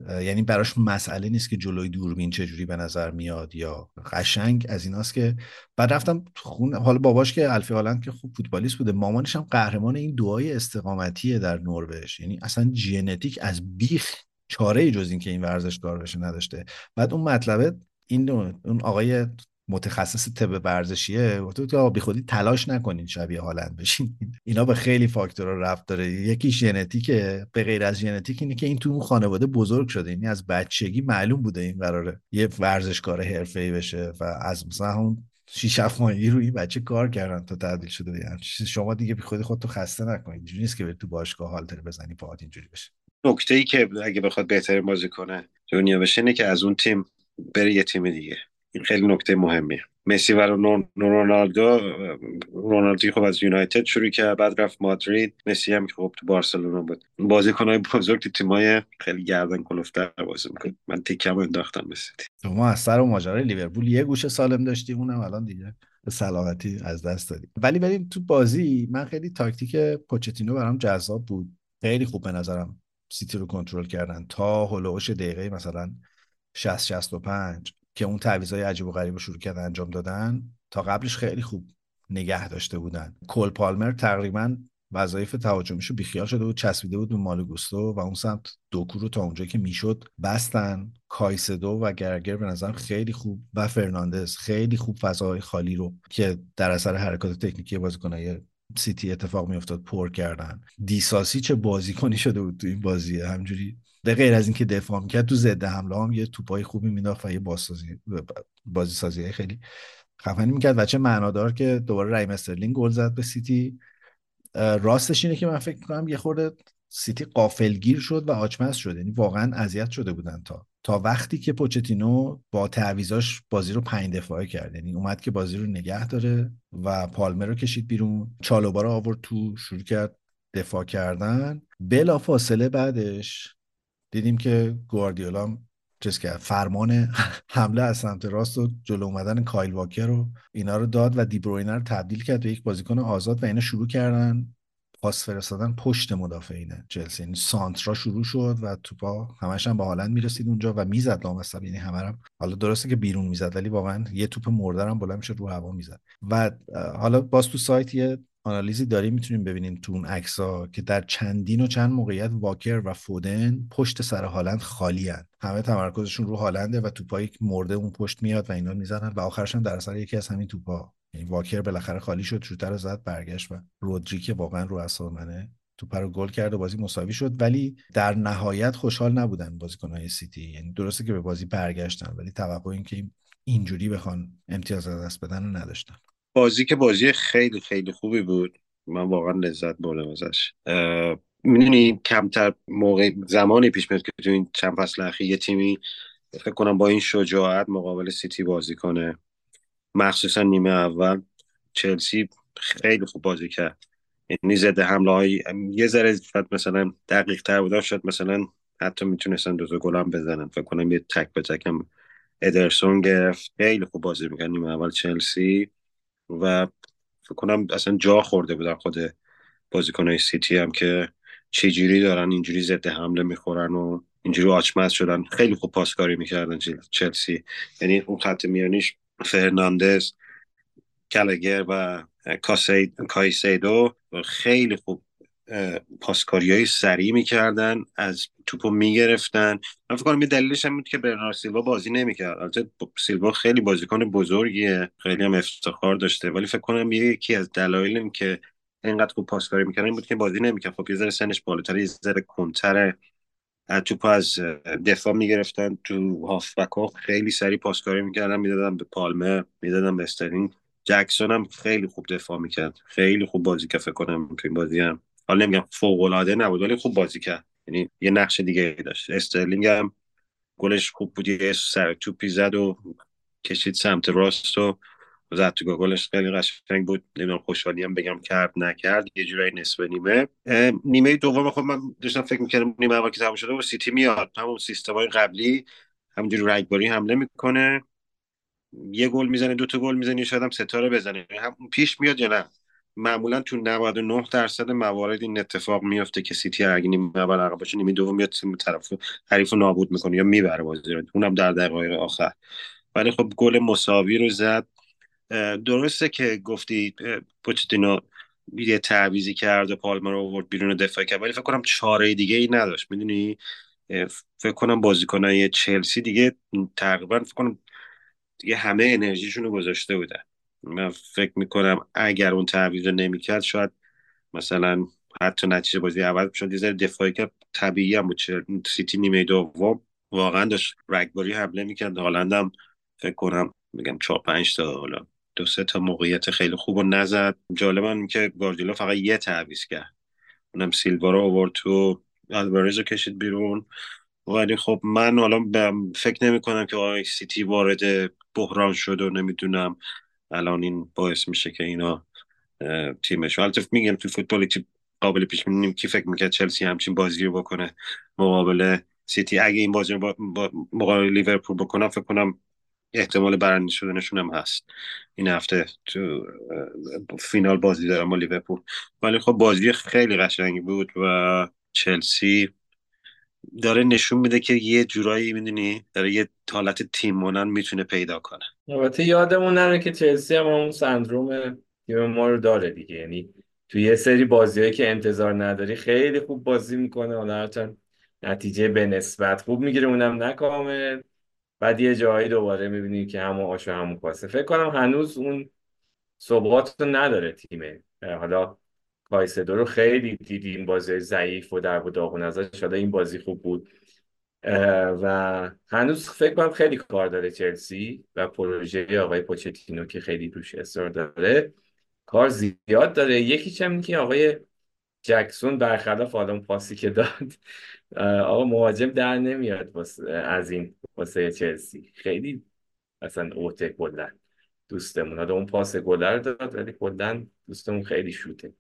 یعنی براش مسئله نیست که جلوی دوربین چجوری به نظر میاد یا قشنگ از ایناست که بعد رفتم خون حالا باباش که الفی هالند که خوب فوتبالیست بوده مامانش هم قهرمان این دعای استقامتیه در نروژ. یعنی اصلا ژنتیک از بیخ چاره ای جز اینکه این ورزشکار بشه نداشته. بعد اون مطلبه این اون آقای متخصص طب ورزشیه که آقا بی خودی تلاش نکنین شبیه هالند بشین. اینا به خیلی فاکتورها رفت داره. یکی ژنتیکه. به غیر از ژنتیک اینه که این تو خانواده بزرگ شده. یعنی از بچگی معلوم بوده این قراره یه ورزشکار حرفه‌ای بشه و از مثلا اون شیش هفت ماهگی روی این بچه کار کردن تا تبدیل شده همچین چیز. شما دیگه بی خودی خودتو خسته نکنید اینجوری نیست که بری تو باشگاه هالتر بزنی پاهات اینجوری بشه. نکته ای که اگه بخواد بهترین بازی کنه دنیا بشه اینه که از اون تیم بره یه تیم دیگه. این خیلی نکته مهمیه. مسی و رون- رونالدو رونالدو خب از یونایتد شروع کرد بعد رفت مادرید. مسی هم که خب تو بارسلونا بود. بازیکنهای بزرگ تو تیمای خیلی گردن کلفتر بازی می‌کنه. من تیکم انداختم سیتی. شما از سر و ماجرای لیورپول یه گوشه سالم داشتی اونم الان دیگه به سلامتی از دست دادی ولی بریم تو بازی. من خیلی تاکتیک پوچتینو برام جذاب بود. خیلی خوب به نظرم سیتی رو کنترل کردن. تا حول و حوش دقیقه مثلا 60 65 که اون تعویضای عجیب و غریب رو شروع کردن انجام دادن تا قبلش خیلی خوب نگه داشته بودن. کول پالمر تقریبا وظایف تهاجمیشو بیخیال شده بود چسبیده بود به مالو گوستو و اون سمت دوکو رو تا اونجایی که می‌شد بستن. کایسدو و گالاگر به نظرم خیلی خوب و فرناندز خیلی خوب فضاهای خالی رو که در اثر حرکات تکنیکی بازیکنای سیتی اتفاق میافتاد پر کردن. دیساسی چه بازیکنی شده بود تو این بازیه همینجوری به غیر از اینکه دفاع می‌کرد تو ضد حمله هم یه توپای خوبی مینداخت و یه بازسازی بازی سازی خیلی خفنی می‌کرد. و چه معنادار که دوباره رحیم استرلینگ گل زد به سیتی. راستش اینه که من فکر می‌کنم یه خورده سیتی غافلگیر شد و آچمز شد. یعنی واقعا اذیت شده بودن تا. تا وقتی که پوچتینو با تعویضاش بازی رو پنج دفاعه کرد. یعنی اومد که بازی رو نگه داره و پالمر رو کشید بیرون. چالوبا رو آورد تو شروع کرد دفاع کردن. بلا فاصله بعدش دیدیم که گواردیولا چیز کرد فرمان حمله از سمت راست و جلو اومدن کایل واکر رو اینا رو داد و دیبروینه رو تبدیل کرد به یک بازیکن آزاد و اینا شروع کردن پاس فرستادن پشت مدافعینه چلسی. یعنی سانترا شروع شد و توپا همش هم با هالند می‌رسید اونجا و می‌زد لامصب یعنی همه هم- حالا درسته که بیرون می‌زد ولی واقعا یه توپ مرده هم بلند میشه رو هوا می‌زد. و حالا باز تو سایت یه آنالیزی داریم می‌تونیم ببینیم تو اون عکس‌ها که در چندین و چند موقعیت واکر و فودن پشت سر هالند خالی هن. همه تمرکزشون رو هالنده و توپایی که مرده اون پشت میاد و اینا می‌زنن و آخرش هم در اثر یکی از همین توپا. یعنی واکر بالاخره خالی شد شوتر رو زد برگشت و رودری که واقعا رو اعصاب منه توپ رو گل کرد و بازی مساوی شد. ولی در نهایت خوشحال نبودن بازیکنهای سیتی. یعنی درسته که به بازی برگشتن ولی توقع این که اینجوری بخوان امتیاز از دست بدن رو نداشتن. بازی که بازی خیلی خیلی خوبی بود. من واقعا لذت بردم ازش. می‌دونی کمتر موقع زمانی پیش میاد که تو این چند فصل اخیر یه تیمی فکر کنم با این شجاعت مقابل سیتی بازی کنه. مخصوصا نیمه اول. چلسی خیلی خوب بازی کرد. یعنی زده حمله های یه ذره شاید مثلا دقیق تر بودن شاید مثلا حتی می‌تونستن دو تا گل هم بزنن. فکر کنم یه تک به تک هم ادرسون گرفت. خیلی خوب بازی می‌کنن نیمه اول چلسی. و فکر کنم اصلا جا خورده بودن خود بازیکنهای سیتی هم که چجوری دارن اینجوری ضد حمله می‌خورن و اینجوری آچمز شدن. خیلی خوب پاسکاری می‌کردن چلسی. یعنی اون خط میانیش فرناندز گالاگر و کایسیدو خیلی خوب پاسکاری های سریع می‌کردن از توپو می‌گرفتن. من فکر کنم یه دلیلش هم بود که برنار سیلوا بازی نمی‌کرد. البته سیلوا خیلی بازیکن بزرگیه خیلی هم افتخار داشته. ولی فکر کنم یکی از دلایل که اینقدر خوب پاسکاری می‌کردن این بود که بازی نمی‌کرد. خب یه ذره سنش بالاتر یه ذره کنتره توپ از دفاع می‌گرفتن. تو هافبک ها خیلی سریع پاسکاری می‌کردن می‌دادن به پالمر می‌دادن به استرینگ جکسون هم خیلی خوب دفاع می‌کرد. خیلی خوب بازی کرد فکر کنم تو این بازی هم. حالا نمیگم فوق العاده نبود ولی خوب بازی کرد. یعنی یه نقش دیگه داشت. استرلینگ هم گلش خوب بود. یه سر توپی زد و کشید سمت راست و زد تو گلش خیلی قشنگ بود. نمی‌دونم خوشحالی هم بگم کرد نکرد. یه جورایی نصف نیمه. نیمه دوم خب من داشتم فکر می‌کردم نیمه اول که تموم شده و سیتی میاد. همون سیستم های قبلی همونجوری رگباری حمله می‌کنه. یه گل می‌زنه دو تا گل می‌زنه شاید هم ستاره بزنه. هم پیش میاد یا نه؟ معمولا تو 99 درصد موارد این اتفاق میفته که سیتی اگه نیمه اول عقب باشه نیمه دوم میاد طرف حریف رو نابود می‌کنه یا می‌بره بازی رو. اونم در دقایق آخر. ولی خب گل مساوی رو زد. درسته که گفتی پوچتینو یه تعویزی کرد و پالمر رو آورد بیرون دفاع کرد ولی فکر کنم چاره دیگه ای نداشت. می‌دونی؟ فکر کنم بازیکنای چلسی دیگه تقریبا فکر کنم دیگه همه انرژیشون رو گذاشته بودن. من فکر می‌کنم اگر اون تعویض رو نمی‌کرد شاید مثلا حتی نتیجه بازی اول شد یه ذره دفاعی که طبیعی هم بود سیتی نیمه دوم واقعا داشت رگباری حمله می‌کرد. هالندم فکر کنم میگم چهار پنج تا حالا دو سه تا موقعیت خیلی خوب و نزد. جالبا که گاردیولا فقط یه تعویض کرد. اونم سیلوا رو آورد تو الوارز رو کشید بیرون. ولی خب من حالا فکر نمی کنم که آی سیتی وارد بحران شد و نمی‌دونم الان این باعث میشه که اینا تیمش. البته میگم تو فوتبال قابل پیش بینیم کی فکر می‌کرد چلسی همچین بازی رو بکنه؟ مقابل سیتی. اگه این بازی رو با, مقابل لیورپول بکنن فکر کنم احتمال برنده شدنشون هم هست. این هفته تو فینال بازی دارم با لیورپول. ولی خب بازی خیلی قشنگی بود و چلسی داره نشون میده که یه جورایی می‌دونی داره یه حالت تیم مانن می‌تونه پیدا کنه. البته یادمون نره که چلسی هم اون سندروم تیم ما رو داره دیگه. یعنی تو یه سری بازیهایی که انتظار نداری خیلی خوب بازی می‌کنه. حالا هرچند نتیجه به نسبت خوب می‌گیره اونم نکامل بعد یه جایی دوباره می‌بینی که همون آشو همون پاسه. فکر کنم هنوز اون ثبات رو نداره تیمه. حالا کایسدو رو خیلی دیدیم بازی ضعیف و در و داغون ازش حالا این بازی خوب بود. و هنوز فکر کنم خیلی کار داره چلسی و پروژه آقای پوچتینو که خیلی روش اصرار داره. کار زیاد داره. یکی هم که آقای جکسون برخلاف آدم پاسی که داد آقا مهاجم در نمیاد از این واسه چلسی. خیلی اصلا اوته کلا دوستمون. اون پاس گلر داد ولی کلا دوستمون خیلی شوته.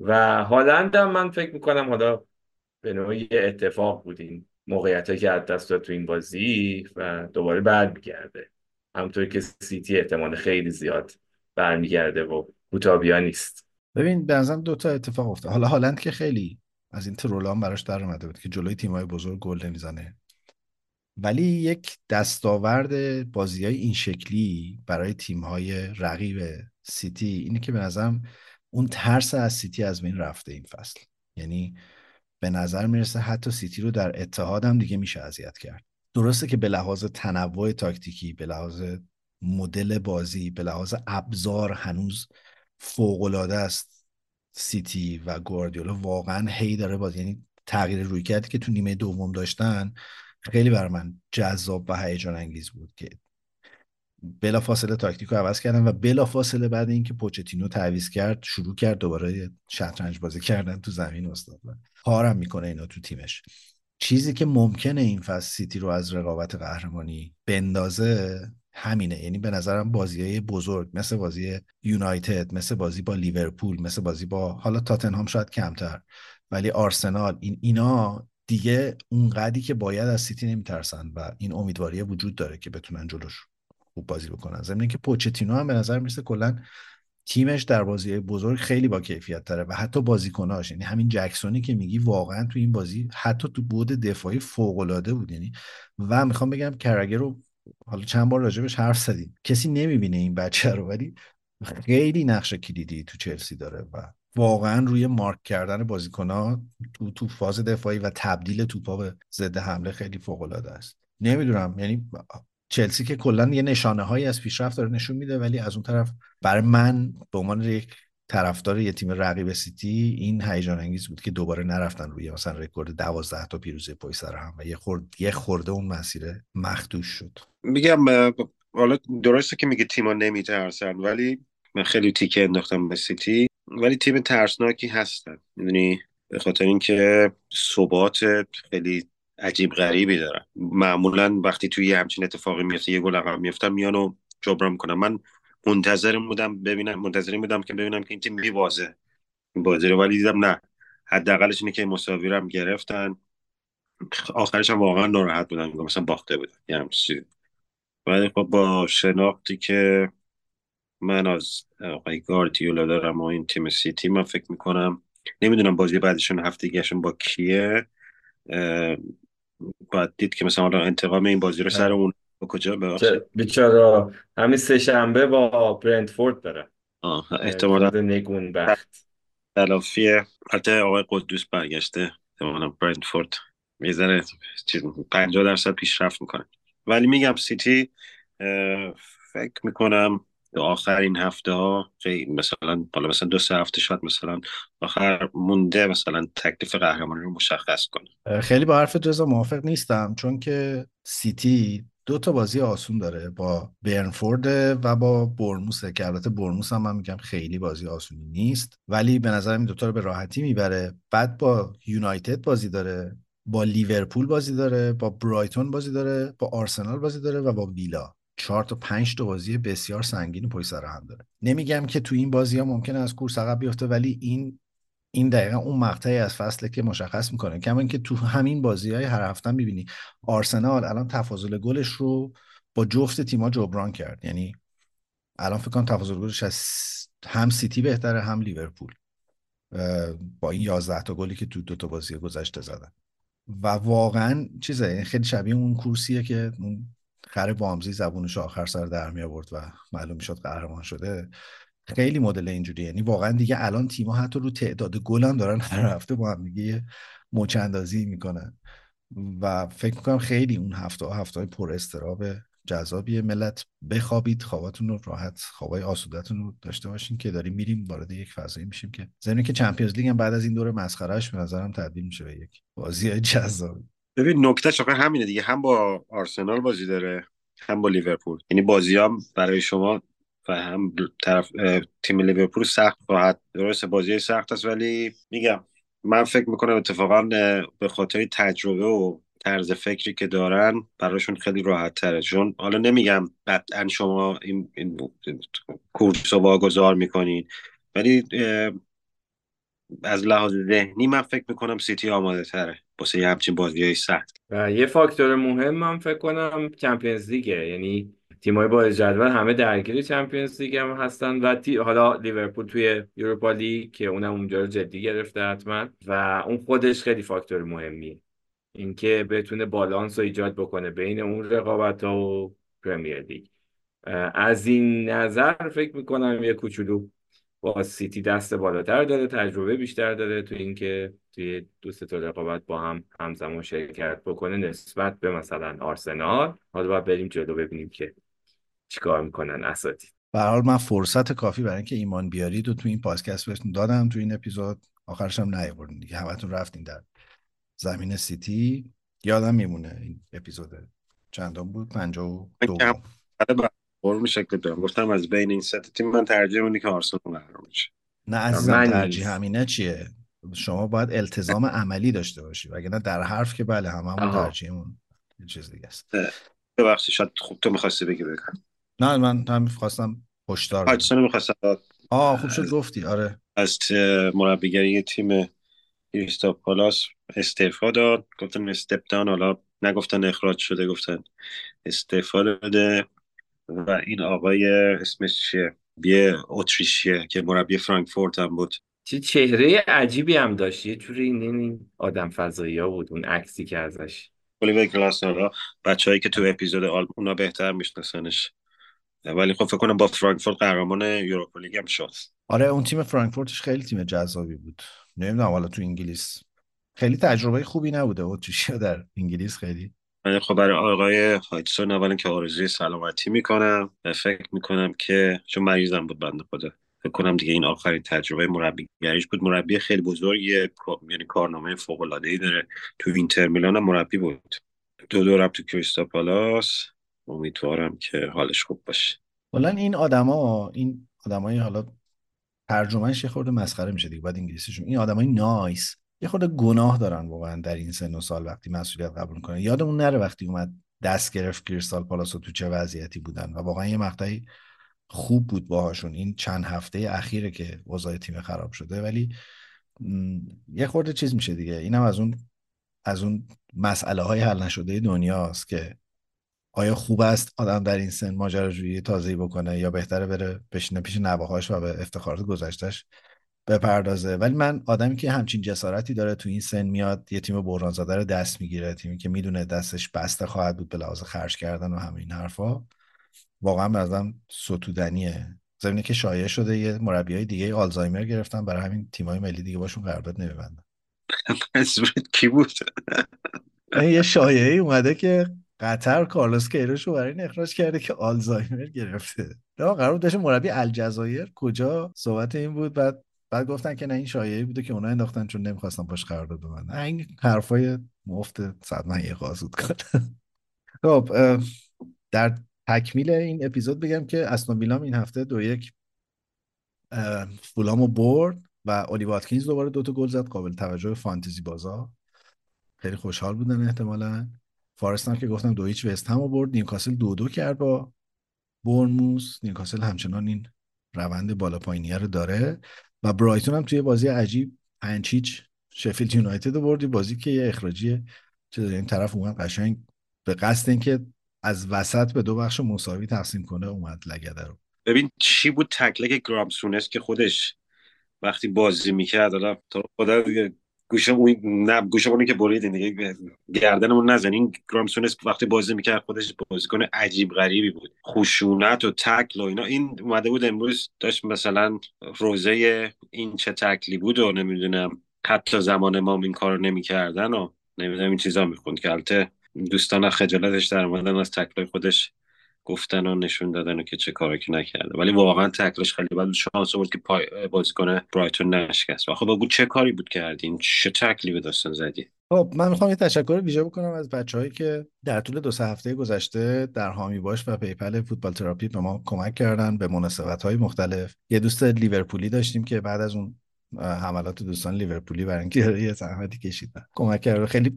و هالند هم من فکر می‌کنم حالا به نوعی اتفاق بود این موقعیت که از دست داد تو این بازی و دوباره برمیگرده. همونطور که سیتی احتمال خیلی زیاد برمیگرده و کوتابیا نیست. ببین به نظرم دو تا اتفاق افتاد. حالا هالند که خیلی از این ترولان براش در اومده بود که جلوی تیمای بزرگ گل نمی‌زنه. ولی یک دستاورد بازی های این شکلی برای تیم های رقیب سیتی اینه که به نظرم اون ترس از سیتی از بین رفته این فصل. یعنی به نظر می‌رسه حتی سیتی رو در اتحاد هم دیگه میشه اذیت کرد. درسته که به لحاظ تنوع تاکتیکی به لحاظ مدل بازی به لحاظ ابزار هنوز فوق العاده است سیتی و گواردیولا. واقعا هی داره بازی یعنی تغییر رویکردی که تو نیمه دوم داشتن خیلی بر من جذاب و هیجان انگیز بود که بلا فاصله تاکتیک رو عوض کردن و بلا فاصله بعد اینکه پوچتینو تعویض کرد شروع کرد دوباره شطرنج بازی کردن تو زمین استاد کارم می‌کنه اینا تو تیمش. چیزی که ممکنه این فصل سیتی رو از رقابت قهرمانی بندازه همینه. یعنی به نظرم بازی های بزرگ مثل بازی یونایتد مثل بازی با لیورپول مثل بازی با حالا تاتنهام شاید کمتر ولی آرسنال این اینا دیگه اونقدی که باید از سیتی نمیترسن و این امیدواری وجود داره که بتونن جلوش خوب بازی بکنن. ضمن که پوچتینو هم به نظر می‌رسه کلا تیمش در بازی بزرگ خیلی با کیفیت داره و حتی بازیکناش. یعنی همین جکسونی که میگی واقعا تو این بازی حتی تو بود دفاعی فوق العاده بود. یعنی و می‌خوام بگم کرگر رو حالا چند بار راجبش حرف زدیم. کسی نمی‌بینه این بچه رو ولی خیلی نقش کلیدی تو چلسی داره و واقعا روی مارک کردن بازیکنها تو تو فاز دفاعی و تبدیل توپا به ضد حمله خیلی فوق العاده است. نمی‌دونم یعنی چلسی که کلا یه نشانه هایی از پیشرفت داره نشون میده ولی از اون طرف برای من به عنوان یک طرفدار یه تیم رقیب سیتی این هیجان انگیز بود که دوباره نرفتن روی مثلا رکورد 12 تا پیروزی پای سر هم و یه خورد یه خورده اون مسیر مخدوش شد. میگم حالا درسته که میگه تیما نمیترسن ولی من خیلی تیکه انداختم به سیتی. ولی تیم ترسناکی هستن. می‌دونی؟ به خاطر اینکه ثبات خیلی عجیب غریبی دارن. معمولا وقتی توی یه همچین اتفاقی میفته یه گل عقب میفتن میان و جبران می‌کنن من منتظر بودم ببینم منتظر بودم که ببینم که این تیم میبازه. این بازی رو ولی دیدم نه. حداقلش اینه که مساوی رو هم گرفتن. آخرش هم واقعا ناراحت بودن میگم مثلا باخته بودن. یه همچین. ولی خب با شناختی که من از آقای گاردیولا دارم و این تیم سیتی من فکر می‌کنم نمی‌دونم بازی بعدشون هفتگیشون با کیه. باید دید که مثلا حالا انتقام این بازی رو سر اون با کجا؟ ببخشید. بیچاره همین سه شنبه با برنتفورد داره. آه، احتمالا. نگون بخت تلافی البته آقای قدوس برگشته. احتمالا برنتفورد ذره چیز 50 درصد پیشرفت می‌کنه. ولی میگم سیتی فکر می‌کنم آخرین هفته ها مثلا بالا مثلا دو سه هفته شاید مثلا آخر مونده مثلا تکلیف قهرمانی رو مشخص کنه. خیلی با حرفت رضا موافق نیستم چون که سیتی دو تا بازی آسون داره با برنفورد و با برنموسه که البته برنموس هم من میگم خیلی بازی آسونی نیست ولی به نظر این دوتا رو به راحتی می‌بره. بعد با یونایتد بازی داره با لیورپول بازی داره با برایتون بازی داره با آرسنال بازی داره و با ویلا. چهار تا پنج تا بازی بسیار سنگین پشت سر هم داره. نمیگم که تو این بازی ها ممکنه از کورس عقب بیفته ولی این این دقیقا اون مقطعی از فصله که مشخص می‌کنه. کما اینکه تو همین بازی های هر هفته می‌بینی آرسنال الان تفاضل گلش رو با جفت تیما جبران کرد. یعنی الان فکر کنم تفاضل گلش از هم سیتی بهتره هم لیورپول. با این 11 تا گلی که تو دو تا بازی گذشته زدن. و واقعا چیزه یعنی خیلی شبیه اون کورسیه که اون خر بامزی زبونش آخر سر در می آورد و معلوم می‌شد قهرمان شده. خیلی مدل اینجوریه. یعنی واقعا دیگه الان تیم‌ها حتی رو تعداد گل هم دارن هر هفته با هم دیگه مچندازی می‌کنن. و فکر می‌کنم خیلی اون هفته ها هفته های پر استراب جذابیه ملت. بخوابید خواباتون رو راحت خوابای آسودتون رو داشته باشین که داریم میریم وارد یک فضایی میشیم که ضمن که چمپیونز لیگ هم بعد از این دور مسخرهش به نظرم تبدیل میشه به یک بازی جذاب ببین نکته آخه همینه دیگه. هم با آرسنال بازی داره هم با لیورپول. یعنی بازی هم برای شما و هم طرف تیم لیورپول سخت خواهد. درسته بازی سخت است ولی میگم من فکر می‌کنم اتفاقا به خاطر تجربه و طرز فکری که دارن براشون خیلی راحت تره چون حالا نمیگم قطعا شما این, این کورس رو واگذار می‌کنین ولی از لحاظ ذهنی من فکر می‌کنم سیتی آماده تره واسه یه همچین بازی های سخت. و یه فاکتور مهم من فکر کنم Champions League ه. یعنی تیمای بالا جدول همه درگیر Champions League هم هستن و تی... حالا لیورپول توی Europa League که اونم اونجا رو جدی گرفته حتما. و اون خودش خیلی فاکتور مهمیه. اینکه بتونه بالانس رو ایجاد بکنه بین اون رقابت ها و پرمیر لیگ. از این نظر فکر می‌کنم یه کوچولو با سیتی دست بالاتر داره تجربه بیشتر داره تو اینکه توی دو سه تا رقابت با هم همزمان شرکت بکنه نسبت به مثلا آرسنال. حالا باید بریم جلو ببینیم که چیکار می‌کنن اساتید. به هر حال من فرصت کافی برای اینکه ایمان بیارید و تو این پادکست بهتون دادم. تو این اپیزود آخرش هم نیاوردین دیگه همتون رفتین در زمین سیتی. یادم میمونه این اپیزود چندم بود؟ پنجاه و هم قربون شکلت برم گفتم از بین این ست تیم من ترجیح اونی که آرسنال قرار میشه نه عزیزم من ترجیح. همینه چیه؟ شما باید التزام عملی داشته باشی وگرنه در حرف که بله هممون آها. ترجیحمون یه چیز دیگه است. ببخشید شاید خوب تو می‌خواستی بگی بگم. نه من هم خواستم هشدار هاجسون می‌خواستم. آه خوب شد گفتی. آره. از مربیگری تیم کریستال پالاس استعفا داد. گفتن استپ دان حالا نگفتن اخراج شده گفتن استعفا داده. و این آقای اسمش چیه؟ بیه اتریشیه که مربی فرانکفورت هم بود. چه چهره عجیبی هم داشت. یه جوری این این آدم فضایی ها بود اون عکسی که ازش. اولیور گلاسنر بچههایی که تو اپیزود آلب اونا بهتر میشناسنش. ولی خب فکر کنم با فرانکفورت قهرمان یوروپا لیگ هم شد. آره اون تیم فرانکفورتش خیلی تیم جذابی بود. نمی‌دونم حالا تو انگلیس. خیلی تجربه خوبی نبوده اتریشیا در انگلیس خیلی. خب برای آقای هایتسون اولا که آرزوی سلامتی می‌کنم فکر می‌کنم که چون مریضم بود بنده خدا فکر کنم دیگه این آخرین تجربه مربیگریش بود. مربی خیلی بزرگیه یعنی کارنامه فوق العاده ای داره. تو اینتر میلان مربی بود. دو دورم تو کریستال پالاس. امیدوارم که حالش خوب باشه. کلا این آدما این آدمای حالا ترجمهش یه خورده مسخره میشه دیگه بعد انگلیسیشون. این آدمای نایس. یه خورده گناه دارن واقعا در این سن و سال وقتی مسئولیت قبول می‌کنن. یادمون نره وقتی اومد دست گرفت کریستال و تو چه وضعیتی بودن. و واقعا یه مقطعی خوب بود باهاشون. این چند هفته اخیره که اوضاع تیم خراب شده. ولی یه خورده چیز میشه دیگه. اینم از اون از اون مسئله های حل نشده دنیاست که آیا خوب است آدم در این سن ماجراجویی تازه‌ای بکنه یا بهتره بره بشینه پیش نوه‌هاش و به افتخارات گذشتهش بپردازه. ولی من آدمی که همچین جسارتی داره تو این سن میاد یه تیم زده رو دست می‌گیره تیمی که می‌دونه دستش بسته خواهد بود به لحاظ خرج کردن و همین حرفا واقعا به نظرم ستودنیه. زمینه که شایع شده یه مربی های دیگه آلزایمر گرفتن برای همین تیمای ملی دیگه باشون قرارداد نمیبندن. منظورت کی بود؟ یه شایعه اومده که قطر کارلوس کیروش رو برای این اخراج کرده که آلزایمر گرفته. نه قرار بود مربی الجزایر. کجا؟ صحبت این بود. بعد بعد گفتن که نه این شایعه بوده که اونا انداختن چون نمی‌خواستن باش قرارداد نه، این حرفای مفت صدمن یه قاصد کن. خب در تکمیل این اپیزود بگم که استون ویلا این هفته دو یک فولامو برد و اولی واتکینز دوباره دوتا گل زد قابل توجه فانتزی بازا. خیلی خوشحال بودن احتمالا. فارست هم که گفتم دو هیچ وست هم برد. نیوکاسل دو دو کرد با بورنموس نیوکاسل همچنان این روند بالا پایینیه رو داره. و برایتون هم توی بازی عجیب پنج هیچ شفیلد یونایتد رو بردی. بازی که یه اخراجی چه این طرف اومد قشنگ به قصد اینکه از وسط به دو بخش مساوی تقسیم کنه اومد لگده رو. ببین چی بود تکله که گرامسونس که خودش وقتی بازی می‌کرد حالا تو خدا دیگه گوشمون نه گوشمون که بریدین دیگه گردنمون نزنین گرامسونس وقتی بازی می‌کرد خودش بازیکن عجیب غریبی بود. خشونت و تکل و اینا. این اومده بود امروز داشت مثلا روزه این چه تکلی بود و نمی‌دونم حتی زمان ما این کارو نمی‌کردن و نمی‌دونم این چیزا می‌خوند که البته دوستان خجالتش در اومدن از تکلای خودش گفتن و نشون دادن و که چه کاری که نکرده. ولی واقعا تکلش خیلی بد شانس آورد که پای بازیکن برایتون نشکست. و خب بگو چه کاری بود کردین؟ چه تکلی به داستان زدی خب من می‌خوام یه تشکر ویژه بکنم از بچههایی که در طول دو سه هفته گذشته در حامی باش و PayPal فوتبال تراپی به ما کمک کردن به مناسبت های مختلف. یه دوست لیورپولی داشتیم که بعد از اون حملات دوستان لیورپولی برای اینکه یه زحمتی کشیدن کمک کرد. خیلی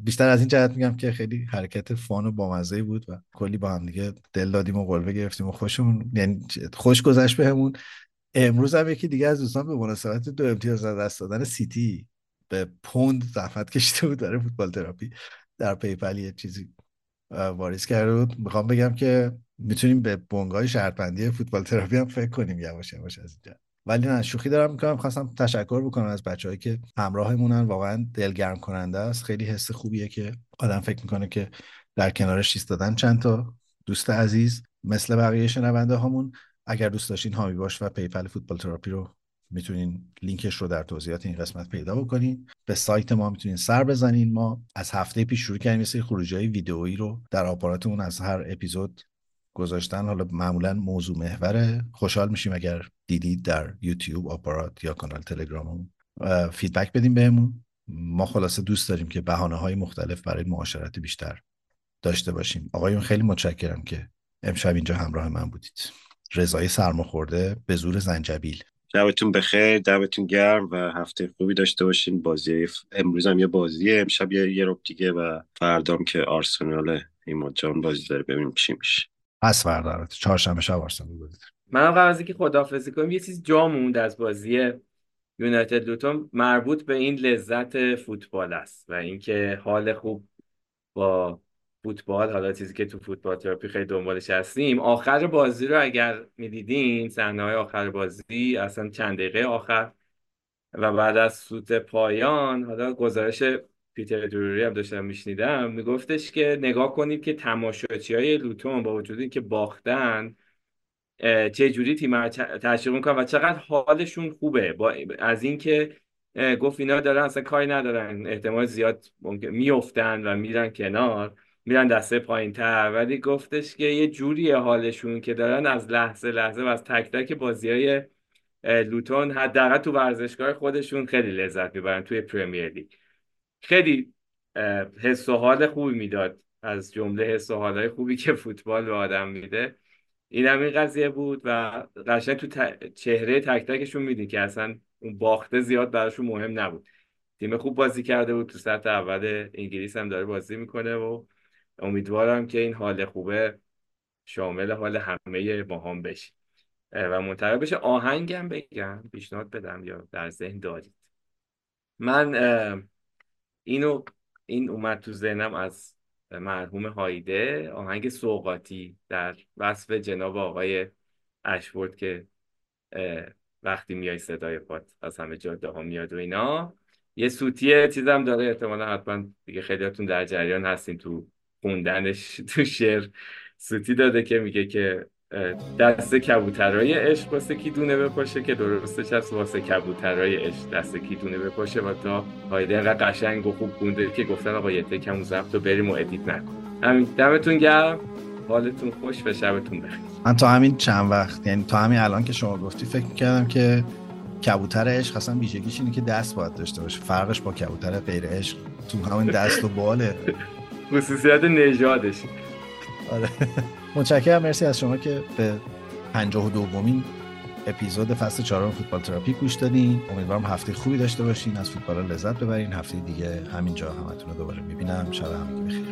بیشتر از این جهت میگم که خیلی حرکت fun و بامزه بود و کلی با هم دیگه دل دادیم و قلبه گرفتیم و خوشمون یعنی خوش گذشت بهمون. امروز هم یکی دیگه از دوستان به مناسبت دو امتیاز از دست دادن سیتی به پوند زحمت کشیده بود برای فوتبال تراپی. در PayPal یه چیزی واریز کرده بود. می‌خوام بگم که می‌تونیم به بنگاه شرطبندی فوتبال تراپی هم فکر کنیم یواش یواش از اینجا. ولی نه شوخی دارم می‌کنم. خواستم تشکر بکنم از بچههایی که همراهمونن. واقعا دلگرم کننده است. خیلی حس خوبیه که آدم فکر می‌کنه که در کنارش ایستادن چند تا دوست عزیز. مثل بقیه شنونده هامون اگر دوست داشتین حامی باش و PayPal فوتبال تراپی رو می‌تونین لینکش رو در توضیحات این قسمت پیدا بکنین. به سایت ما می‌تونین سر بزنین. ما از هفته پیش شروع کردیم یه سری خروجی های ویدئویی رو در آپاراتمون از هر اپیزود گذاشتن. حالا معمولا موضوع محوره. خوشحال میشیم اگر دیدید در یوتیوب آپارات یا کانال تلگراممون. فیدبک بدیم بهمون. ما خلاصه دوست داریم که بهانه های مختلف برای معاشرت بیشتر داشته باشیم. آقایون خیلی متشکرم که امشب اینجا همراه من بودید. رضای سرماخورده به زور زنجبیل. شبتون بخیر دمتون گرم و هفته خوبی داشته باشین. بازی امروز هم یه بازیه. امشب یه یه رب دیگه و فردام که آرسنال ایماد جان بازی داره. ببینیم چی میشه. پس فردا چهارشنبه شب آرسنال بودید منم قبل از اینکه خداحافظی کنیم. یه چیز جا موند از بازی یونایتد لوتون مربوط به این لذت فوتبال است و اینکه حال خوب با فوتبال حالا چیزی که تو فوتبال تراپی خیلی دنبالش هستیم. آخر بازی رو اگر می‌دیدین صحنه های آخر بازی اصلا چند دقیقه آخر و بعد از سوت پایان حالا گزارش پیتر دروری هم داشتم میشنیدم. میگفتش که نگاه کنید که تماشاچی های لوتون با وجود اینکه باختن چه جوری تیم رو تشویق می‌کنن و چقدر حالشون خوبه. با از اینکه گفت اینا دارن اصلا کاری ندارن. احتمال زیاد ممکن میفتن و میرن کنار میرن دسته پایین تر ولی گفتش که یه جوریه حالشون که دارن از لحظه لحظه و از تک تک بازی های لوتون حداقل تو ورزشگاه خودشون خیلی لذت می‌برن توی پرمیر لیگ. خیلی حس و حال خوبی می‌داد. از جمله حس و حالهای خوبی که فوتبال به آدم میده. این هم این قضیه بود و قشنگ تو ت- چهره تک تکشون میدی که اصلا اون باخته زیاد براشون مهم نبود. تیم خوب بازی کرده بود تو سطح اول انگلیس هم داره بازی می‌کنه و امیدوارم که این حال خوبه شامل حال همه ما هم بشه و منتقل بشه. آهنگم بگم پیشنهاد بدم یا در ذهن دارید. من اینو این اومد تو ذهنم از مرحوم هایده آهنگ سوقاتی در وصف جناب آقای اشورد که وقتی میای صدای پات از همه جاده ها میاد و اینا. یه سوتی چیزم داره احتمالا حتما دیگه خیلیاتون در جریان هستین تو خوندنش تو شعر سوتی داده که میگه که دست کبوترای عشق واسه کی دونه بپاشه که درستش هست واسه کبوترای عشق. دست کی دونه بپاشه و تا هایده انقدر قشنگ و خوب خونده که گفتن آقا یه تکم اون ضبط رو بریم و ادیت نکن. همین دمتون گرم. حالتون خوش و شبتون بخیر. من تا همین چند وقت یعنی تا همین الان که شما گفتی فکر می‌کردم که کبوتر عشق اصلا ویژگیش اینه که دست باید داشته باشه. فرقش با کبوتر غیر عشق تو همین دست و باله. خصوصیت نژادش. آره. متشکرم. مرسی از شما که به پنجاه و دومین اپیزود فصل چهارم فوتبال تراپی گوش دادین. امیدوارم هفته خوبی داشته باشین. از فوتبال لذت ببرین. هفته دیگه همینجا همتون رو دوباره می‌بینم. شب همگی بخیر.